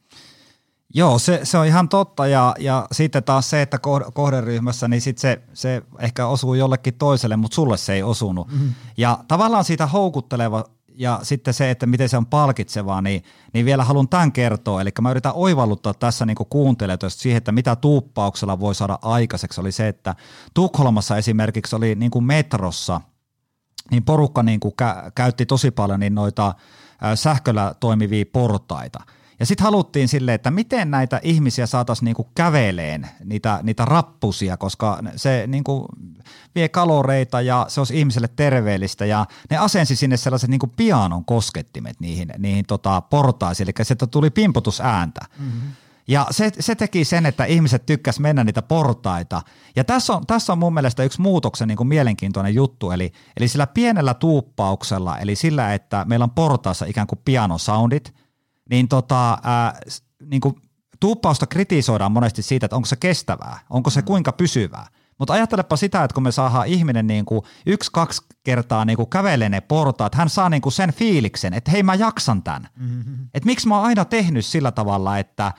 Speaker 3: Joo, se, se on ihan totta ja, ja sitten taas se, että kohderyhmässä, niin sit se, se ehkä osuu jollekin toiselle, mutta sulle se ei osunut. Mm-hmm. Ja tavallaan siitä houkutteleva ja sitten se, että miten se on palkitsevaa, niin, niin vielä haluan tämän kertoa. Eli mä yritän oivalluttaa tässä niin kuuntelijoita siihen, että mitä tuuppauksella voi saada aikaiseksi, oli se, että Tukholmassa esimerkiksi oli niin kuin metrossa, niin porukka niin kuin kä- käytti tosi paljon niin noita sähköllä toimivia portaita – ja sitten haluttiin sille, että miten näitä ihmisiä saataisiin niinku käveleen, niitä, niitä rappusia, koska se niinku vie kaloreita ja se olisi ihmiselle terveellistä. Ja ne asensi sinne sellaiset niinku pianon koskettimet niihin, niihin tota portaisiin, eli sieltä tuli pimputusääntä. Mm-hmm. Ja se, se teki sen, että ihmiset tykkäs mennä niitä portaita. Ja tässä on, tässä on mun mielestä yksi muutoksen niin kuin mielenkiintoinen juttu, eli, eli sillä pienellä tuuppauksella, eli sillä, että meillä on portaassa ikään kuin pianosoundit – niin, tota, ää, niin kuin tuuppausta kritisoidaan monesti siitä, että onko se kestävää, onko se mm. kuinka pysyvää. Mutta ajattelepa sitä, että kun me saadaan ihminen niin kuin yksi, kaksi kertaa niin kuin kävelee ne portaat, hän saa niin kuin sen fiiliksen, että hei mä jaksan tämän. Mm-hmm. Että miksi mä oon aina tehnyt sillä tavalla, että,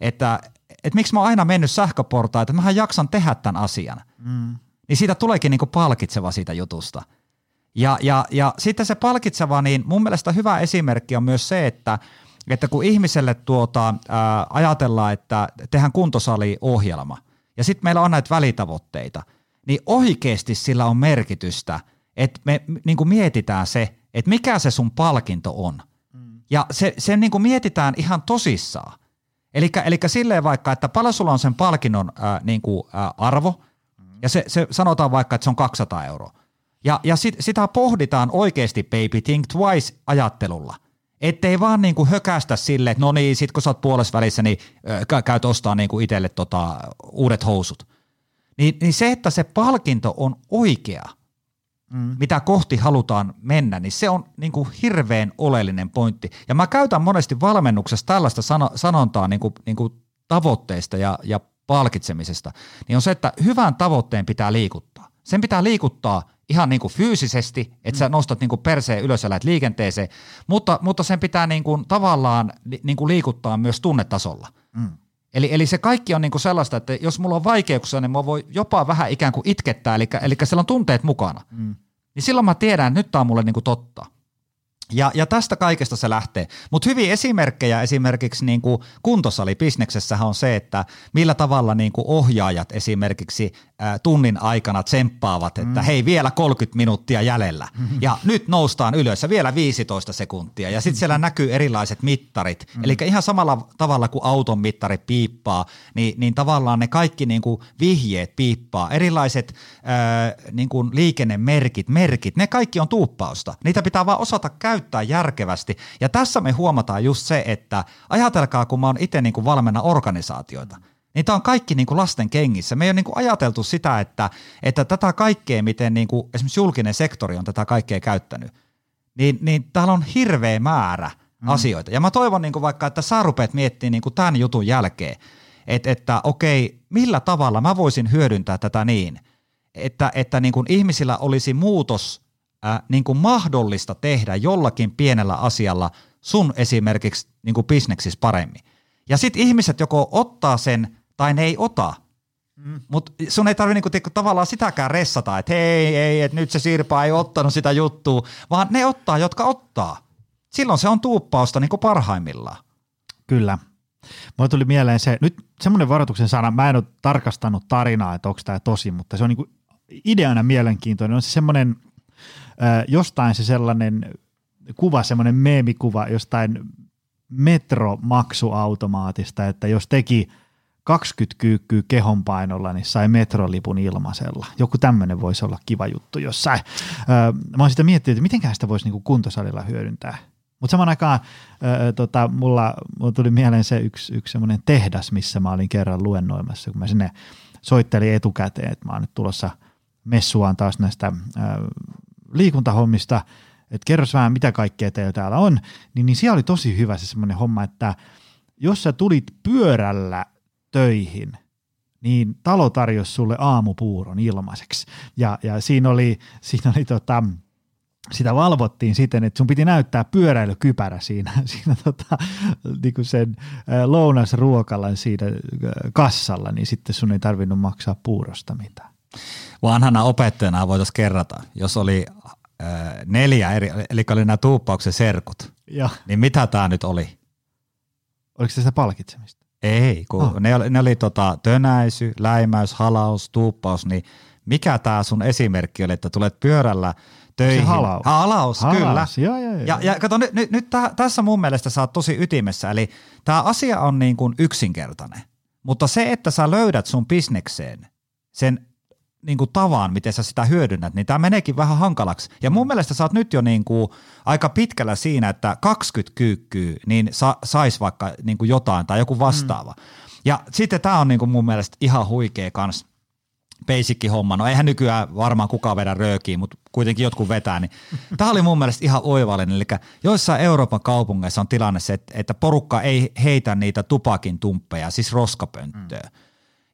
Speaker 3: että, että miksi mä oon aina mennyt sähköportaan, että mähän jaksan tehdä tämän asian. Mm. Niin siitä tuleekin niin kuin palkitseva siitä jutusta. Ja, ja, ja sitten se palkitseva, niin mun mielestä hyvä esimerkki on myös se, että – että kun ihmiselle tuota, ää, ajatellaan, että tehdään kuntosaliohjelma ja sitten meillä on näitä välitavoitteita, niin oikeasti sillä on merkitystä, että me niin kuin mietitään se, että mikä se sun palkinto on. Mm. Ja se, se niin kuin mietitään ihan tosissaan. Eli silleen vaikka, että paljon sulla on sen palkinnon ää, niin kuin, ää, arvo, mm. ja se, se sanotaan vaikka, että se on 200 euroa. Ja, ja sit, sitä pohditaan oikeasti baby think twice ajattelulla. Ettei vaan niinku hökästä sille, että no niin, sit kun sä oot puolessa välissä, niin äh, käyt ostaa niinku itselle tota, uudet housut. Niin, niin se, että se palkinto on oikea, mm. mitä kohti halutaan mennä, niin se on niinku hirveän oleellinen pointti. Ja mä käytän monesti valmennuksessa tällaista sano, sanontaa niinku, niinku tavoitteista ja, ja palkitsemisesta, niin on se, että hyvän tavoitteen pitää liikuttaa. Sen pitää liikuttaa ihan niin kuin fyysisesti, että sä mm. nostat niin kuin perseen ylös ja lähdet liikenteeseen, mutta, mutta sen pitää niin kuin tavallaan niin kuin liikuttaa myös tunnetasolla. Mm. Eli, eli se kaikki on niin kuin sellaista, että jos mulla on vaikeuksia, niin mä voi jopa vähän ikään kuin itkettää, eli, eli siellä on tunteet mukana. Mm. Niin silloin mä tiedän, että nyt tämä on mulle niin kuin totta. Ja, ja tästä kaikesta se lähtee. Mutta hyviä esimerkkejä esimerkiksi niin kuin kuntosalibisneksessä on se, että millä tavalla niin kuin ohjaajat esimerkiksi tunnin aikana tsemppaavat, että mm. hei vielä 30 minuuttia jäljellä mm-hmm. ja nyt noustaan ylös ja vielä 15 sekuntia ja sitten siellä näkyy erilaiset mittarit. Mm. Eli ihan samalla tavalla kuin auton mittari piippaa, niin, niin tavallaan ne kaikki niin kuin vihjeet piippaa, erilaiset ää, niin kuin liikennemerkit, merkit, ne kaikki on tuuppausta. Niitä pitää vaan osata käyttää järkevästi ja tässä me huomataan just se, että ajatelkaa kun mä oon itse niin kuin valmenna organisaatioita – niin tämä on kaikki niin kuin lasten kengissä. Me ei ole niin kuin ajateltu sitä, että, että tätä kaikkea, miten niin kuin esimerkiksi julkinen sektori on tätä kaikkea käyttänyt, niin, niin täällä on hirveä määrä mm. asioita. Ja mä toivon niin kuin vaikka, että sä rupeat miettimään niin kuin tämän jutun jälkeen, että, että okei, millä tavalla mä voisin hyödyntää tätä niin, että, että niin kuin ihmisillä olisi muutos äh, niin kuin mahdollista tehdä jollakin pienellä asialla sun esimerkiksi niin kuin bisneksissä paremmin. Ja sitten ihmiset joko ottaa sen tai ne ei ota. Mm. Mutta sun ei tarvitse niinku, tavallaan sitäkään ressata, että hei, ei, että nyt se Sirpa ei ottanut sitä juttua, vaan ne ottaa, jotka ottaa. Silloin se on tuuppausta niinku parhaimmillaan.
Speaker 2: Kyllä. Mulle tuli mieleen se, nyt semmoinen varoituksen sana, mä en ole tarkastanut tarinaa, että onko tämä tosi, mutta se on niinku ideana mielenkiintoinen. On se semmoinen, jostain se sellainen kuva, semmoinen meemikuva jostain metromaksuautomaatista, että jos teki – 20 kyykkyä kehonpainolla, niin sai metrolipun ilmaisella. Joku tämmöinen voisi olla kiva juttu jossain. Öö, mä oon sitä miettinyt, että mitenkään sitä voisi niinku kuntosalilla hyödyntää. Mutta saman aikaan öö, tota, mulla, mulla tuli mieleen se yksi, yksi semmoinen tehdas, missä mä olin kerran luennoimassa, kun mä sinne soittelin etukäteen, että mä oon nyt tulossa messuaan taas näistä öö, liikuntahommista, että kerros vähän mitä kaikkea teillä täällä on, niin, niin siellä oli tosi hyvä se semmoinen homma, että jos sä tulit pyörällä töihin, niin talo tarjosi sulle aamupuuron ilmaiseksi. Ja, ja siinä oli, siinä oli tota, sitä valvottiin siten, että sun piti näyttää pyöräilykypärä siinä, siinä tota, niin kuin sen lounasruokalan siinä kassalla, niin sitten sun ei tarvinnut maksaa puurosta mitään.
Speaker 3: Vanhana opettajana voitaisiin kerrata, jos oli äh, neljä eri, eli oli nämä tuuppauksen serkut, ja. niin mitä tämä nyt oli?
Speaker 2: Oliko se sitä palkitsemista?
Speaker 3: Ei, kun oh. ne oli, ne oli tota, tönäisy, läimäys, halaus, tuuppaus, niin mikä tämä sun esimerkki oli, että tulet pyörällä töihin. Se
Speaker 2: halaus.
Speaker 3: Halaus, halaus
Speaker 2: kyllä. Joo, joo, joo.
Speaker 3: Ja, ja kato, nyt, nyt, nyt täh, tässä mun mielestä sä oot tosi ytimessä, eli tämä asia on niin kuin yksinkertainen, mutta se, että sä löydät sun bisnekseen sen niin kuin tavan, miten sä sitä hyödynnät, niin tämä meneekin vähän hankalaksi. Ja mun mielestä sä oot nyt jo niin kuin aika pitkällä siinä, että 20 kyykkyä, niin sa, sais vaikka niin kuin jotain tai joku vastaava. Mm. Ja sitten tämä on niin kuin mun mielestä ihan huikea kans basic homma. No eihän nykyään varmaan kukaan vedä röökiä, mutta kuitenkin jotkut vetää. Niin. Tämä oli mun mielestä ihan oivallinen. Eli joissain Euroopan kaupungeissa on tilanne se, että porukka ei heitä niitä tupakin tumppeja, siis roskapönttöä. Mm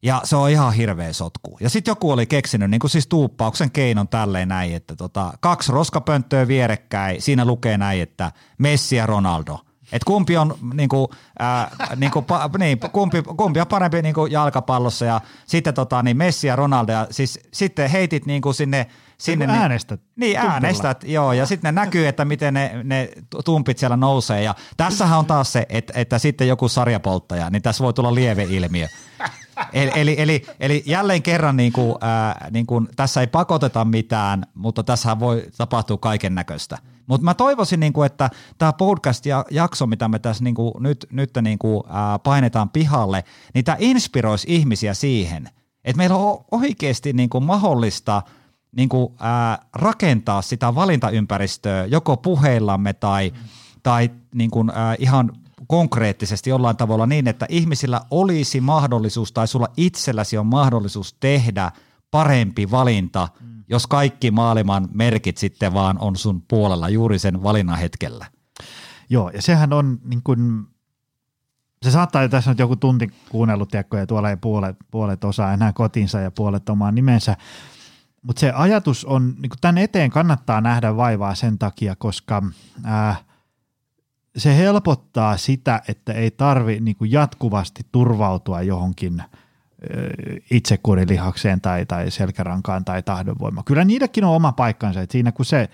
Speaker 3: ja se on ihan hirveä sotku. Ja sitten joku oli keksinyt niin kuin siis tuuppauksen keinon tälleen näin, että tota, kaksi roskapönttöä vierekkäin, siinä lukee näin, että Messi ja Ronaldo. Et kumpi on niinku, ää, niinku, pa, niin, kumpi, kumpi on parempi niinku jalkapallossa ja sitten tota, niin Messi ja Ronaldo ja siis sitten heitit niinku sinne sinne
Speaker 2: niin äänestät.
Speaker 3: Niin, tumpilla. äänestät, joo, ja sitten ne näkyy, että miten ne, ne tumpit siellä nousee, ja tässähän on taas se, että, että sitten joku sarjapolttaja, niin tässä voi tulla lieveilmiö. Eli, eli, eli, eli jälleen kerran niin kuin, ää, niin kuin, tässä ei pakoteta mitään, mutta tässä voi tapahtua kaiken näköistä. Mutta mä toivoisin, niin kuin, että tämä podcast-jakso, mitä me tässä niin kuin, nyt, nyt niin kuin, ää, painetaan pihalle, niin tämä inspiroisi ihmisiä siihen, että meillä on oikeasti niin kuin, mahdollista niin kuin, ää, rakentaa sitä valintaympäristöä joko puheillamme tai, mm. tai niin kuin, ää, ihan konkreettisesti jollain tavalla niin, että ihmisillä olisi mahdollisuus tai sulla itselläsi on mahdollisuus tehdä parempi valinta, mm. jos kaikki maailman merkit sitten vaan on sun puolella juuri sen valinnan hetkellä.
Speaker 2: Joo, ja sehän on niin kuin, se saattaa, että tässä on joku tunti kuunnellut, tiedätkö, ja tuolla ei puolet, puolet osaa enää kotinsa ja puolet omaan nimensä, mutta se ajatus on, niin tämän eteen kannattaa nähdä vaivaa sen takia, koska äh, se helpottaa sitä, että ei tarvi niin kuin jatkuvasti turvautua johonkin itsekurilihakseen tai, tai selkärankaan tai tahdonvoimaan. Kyllä niidenkin on oma paikkansa, että siinä kun se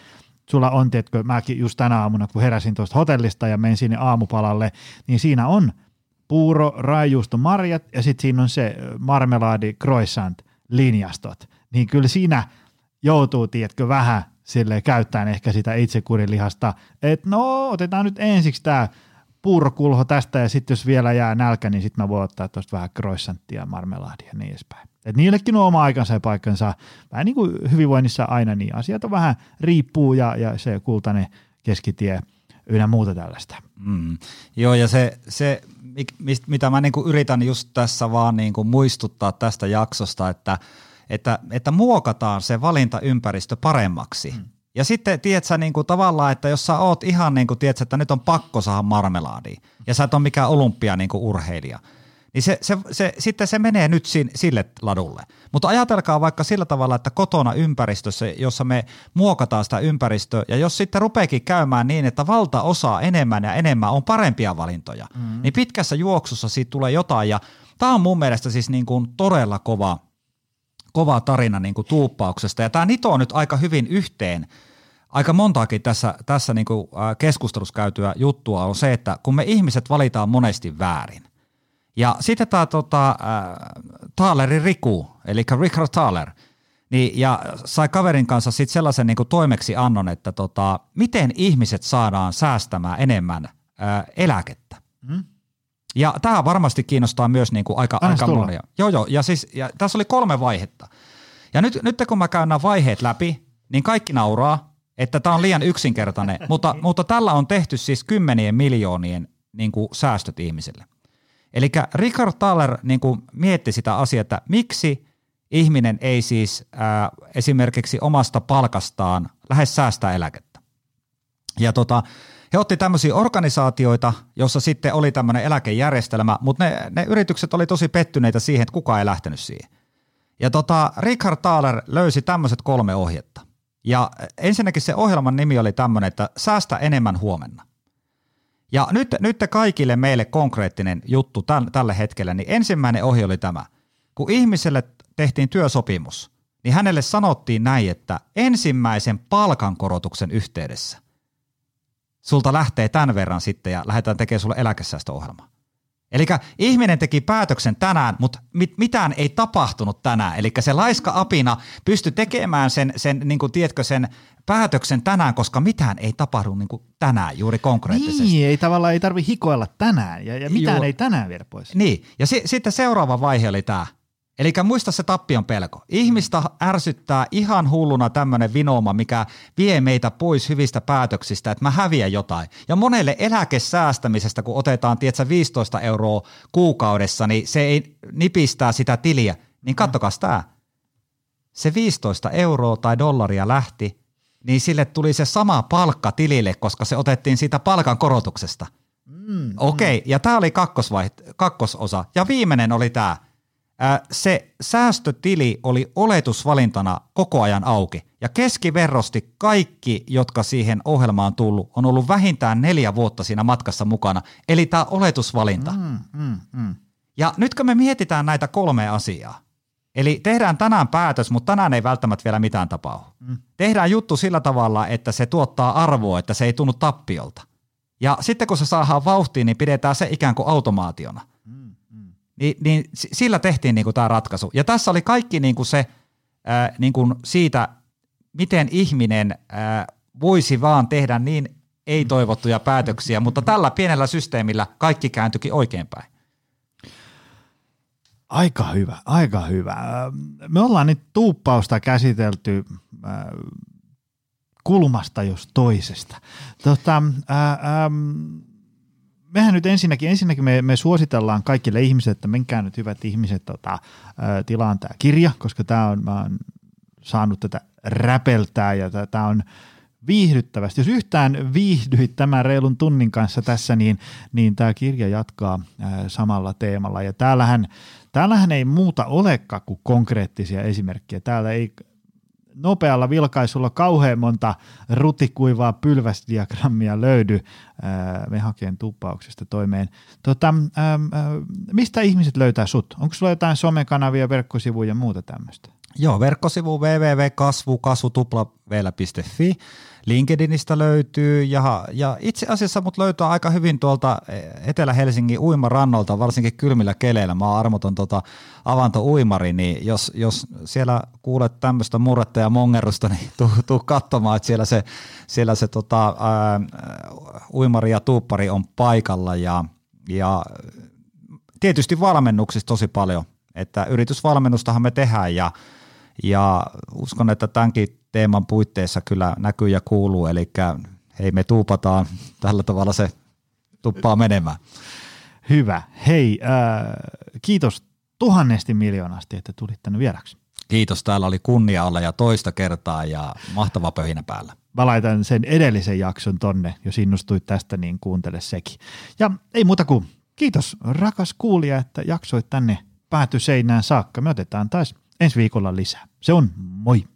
Speaker 2: sulla on, tiedätkö, mäkin just tänä aamuna, kun heräsin tuosta hotellista ja menin sinne aamupalalle, niin siinä on puuro, raijuusto, marjat ja sitten siinä on se marmelaadi, croissant, linjastot. Niin kyllä siinä joutuu, tiedätkö, vähän sille käyttäen ehkä sitä itsekurilihasta, että no otetaan nyt ensiksi tämä puurokulho tästä ja sitten jos vielä jää nälkä, niin sitten mä voin ottaa tuosta vähän croissanttia, marmelaadia ja niin edespäin. Et niillekin on oma aikansa ja paikkansa. Vähän niin kuin hyvinvoinnissa aina, niin asiat on vähän riippuu ja, ja se kultainen keskitie ynnä muuta tällaista.
Speaker 3: Mm. Joo, ja se, se mitä mä niinku yritän just tässä vaan niinku muistuttaa tästä jaksosta, että – että, että muokataan se valintaympäristö paremmaksi. Mm. Ja sitten tiedätkö niin kuin tavallaan, että jos sä oot ihan niin kuin, tiedätkö, että nyt on pakko saada marmelaadia ja sä et ole mikään olympia niin kuin urheilija, niin se, se, se, sitten se menee nyt sin, sille ladulle. Mutta ajatelkaa vaikka sillä tavalla, että kotona ympäristössä, jossa me muokataan sitä ympäristöä, ja jos sitten rupeekin käymään niin, että valtaosa enemmän ja enemmän on parempia valintoja, mm. niin pitkässä juoksussa siitä tulee jotain, ja tämä on mun mielestä siis niin kuin todella kova kova tarina niin kuin tuuppauksesta. Ja tämä nitoo nyt aika hyvin yhteen. Aika montaakin tässä, tässä niin kuin keskustelussa käytyä juttua on se, että kun me ihmiset valitaan monesti väärin. Ja sitten tämä tota, äh, Thaalerin Riku, eli Richard Thaler, niin, ja sai kaverin kanssa sitten sellaisen niin kuin toimeksi annon, että tota, miten ihmiset saadaan säästämään enemmän äh, eläkettä. Mm. Ja tämä varmasti kiinnostaa myös niin kuin aika, aika monia. Joo, joo. Ja, siis, ja tässä oli kolme vaihetta. Ja nyt, nyt kun mä käyn nämä vaiheet läpi, niin kaikki nauraa, että tämä on liian yksinkertainen, mutta, mutta tällä on tehty siis kymmenien miljoonien niin kuin säästöt ihmisille. Eli Richard Thaler niin kuin mietti sitä asiaa, että miksi ihminen ei siis ää, esimerkiksi omasta palkastaan lähes säästää eläkettä. Ja tota, he otti tämmöisiä organisaatioita, jossa sitten oli tämmöinen eläkejärjestelmä, mutta ne, ne yritykset oli tosi pettyneitä siihen, että kukaan ei lähtenyt siihen. Ja tota, Richard Thaler löysi tämmöiset kolme ohjetta. Ja ensinnäkin se ohjelman nimi oli tämmöinen, että säästä enemmän huomenna. Ja nyt, nyt kaikille meille konkreettinen juttu täl, tälle hetkelle, niin ensimmäinen ohje oli tämä. Kun ihmiselle tehtiin työsopimus, niin hänelle sanottiin näin, että ensimmäisen palkankorotuksen yhteydessä sulta lähtee tämän verran sitten ja lähdetään tekemään sulle eläkesäästöohjelma. Eli ihminen teki päätöksen tänään, mutta mit, mitään ei tapahtunut tänään. Eli se laiska apina pystyi tekemään sen, sen niin kuin, tiedätkö, sen päätöksen tänään, koska mitään ei tapahdu niin kuin tänään juuri konkreettisesti.
Speaker 2: Niin, ei tavallaan ei tarvi hikoilla tänään ja, ja mitään Joo. ei tänään viedä pois.
Speaker 3: Niin, ja si, sitten seuraava vaihe oli tämä. Eli muista se tappion pelko. Ihmistä ärsyttää ihan hulluna tämmöinen vinooma, mikä vie meitä pois hyvistä päätöksistä, että mä häviän jotain. Ja monelle eläkesäästämisestä, kun otetaan tietsä 15 euroa kuukaudessa, niin se ei nipistää sitä tiliä. Niin kattokas tämä. Se 15 euroa tai dollaria lähti, niin sille tuli se sama palkka tilille, koska se otettiin siitä palkan korotuksesta. Mm, Okei, okay, mm. ja tämä oli kakkososa. Ja viimeinen oli tämä se säästötili oli oletusvalintana koko ajan auki. Ja keskiverrosti kaikki, jotka siihen ohjelmaan tullut, on ollut vähintään neljä vuotta siinä matkassa mukana. Eli tämä oletusvalinta. Mm, mm, mm. Ja nyt kun me mietitään näitä kolme asiaa, eli tehdään tänään päätös, mutta tänään ei välttämättä vielä mitään tapahdu. Mm. Tehdään juttu sillä tavalla, että se tuottaa arvoa, että se ei tunnu tappiolta. Ja sitten kun se saadaan vauhtiin, niin pidetään se ikään kuin automaationa – niin, niin sillä tehtiin niin kuin tämä ratkaisu. Ja tässä oli kaikki niin kuin se ää, niin kuin siitä, miten ihminen ää, voisi vaan tehdä niin ei-toivottuja päätöksiä, mutta tällä pienellä systeemillä kaikki kääntyikin oikeinpäin.
Speaker 2: Aika hyvä, aika hyvä. Me ollaan nyt tuuppausta käsitelty kulmasta jos toisesta. Tota, ää, ää, mehän nyt ensinnäkin, ensinnäkin me, me suositellaan kaikille ihmisille, että menkää nyt hyvät ihmiset tota, tilaan tämä kirja, koska tämä on, mä oon saanut tätä räpeltää ja tämä on viihdyttävästi. Jos yhtään viihdyit tämän reilun tunnin kanssa tässä, niin, niin tämä kirja jatkaa ää, samalla teemalla. Ja täällähän, täällähän ei muuta olekaan kuin konkreettisia esimerkkejä. Täällä ei nopealla vilkaisulla kauhean monta rutikuivaa pylväsdiagrammia löydy Mehakien tuppauksesta toimeen. Tota, ää, ää, mistä ihmiset löytää sut? Onko sulla jotain somekanavia, verkkosivuja ja muuta tämmöistä?
Speaker 3: Joo, verkkosivu www.kasvukasvutupla.fi. LinkedInistä löytyy ja, ja itse asiassa mut löytää aika hyvin tuolta Etelä-Helsingin uimarannolta, varsinkin kylmillä keleillä. Mä oon armoton tota avanto-uimari, niin jos, jos siellä kuulet tämmöistä murretta ja mongerusta, niin tuu, tuu katsomaan, että siellä se, siellä se tota, ää, uimari ja tuuppari on paikalla ja, ja tietysti valmennuksista tosi paljon, että yritysvalmennustahan me tehdään ja ja uskon, että tämänkin teeman puitteissa kyllä näkyy ja kuuluu, eli hei me tuupataan, tällä tavalla se tuppaa menemään.
Speaker 2: Hyvä. Hei, äh, kiitos tuhannesti miljoonasti, että tulit tänne vieraksi.
Speaker 3: Kiitos, täällä oli kunnia olla ja toista kertaa ja mahtava pöhinä päällä.
Speaker 2: Mä laitan sen edellisen jakson tonne, jos innostuit tästä, niin kuuntele sekin. Ja ei muuta kuin kiitos rakas kuulija, että jaksoit tänne pääty seinään saakka. Me otetaan taas ensi viikolla lisää. Se on moi!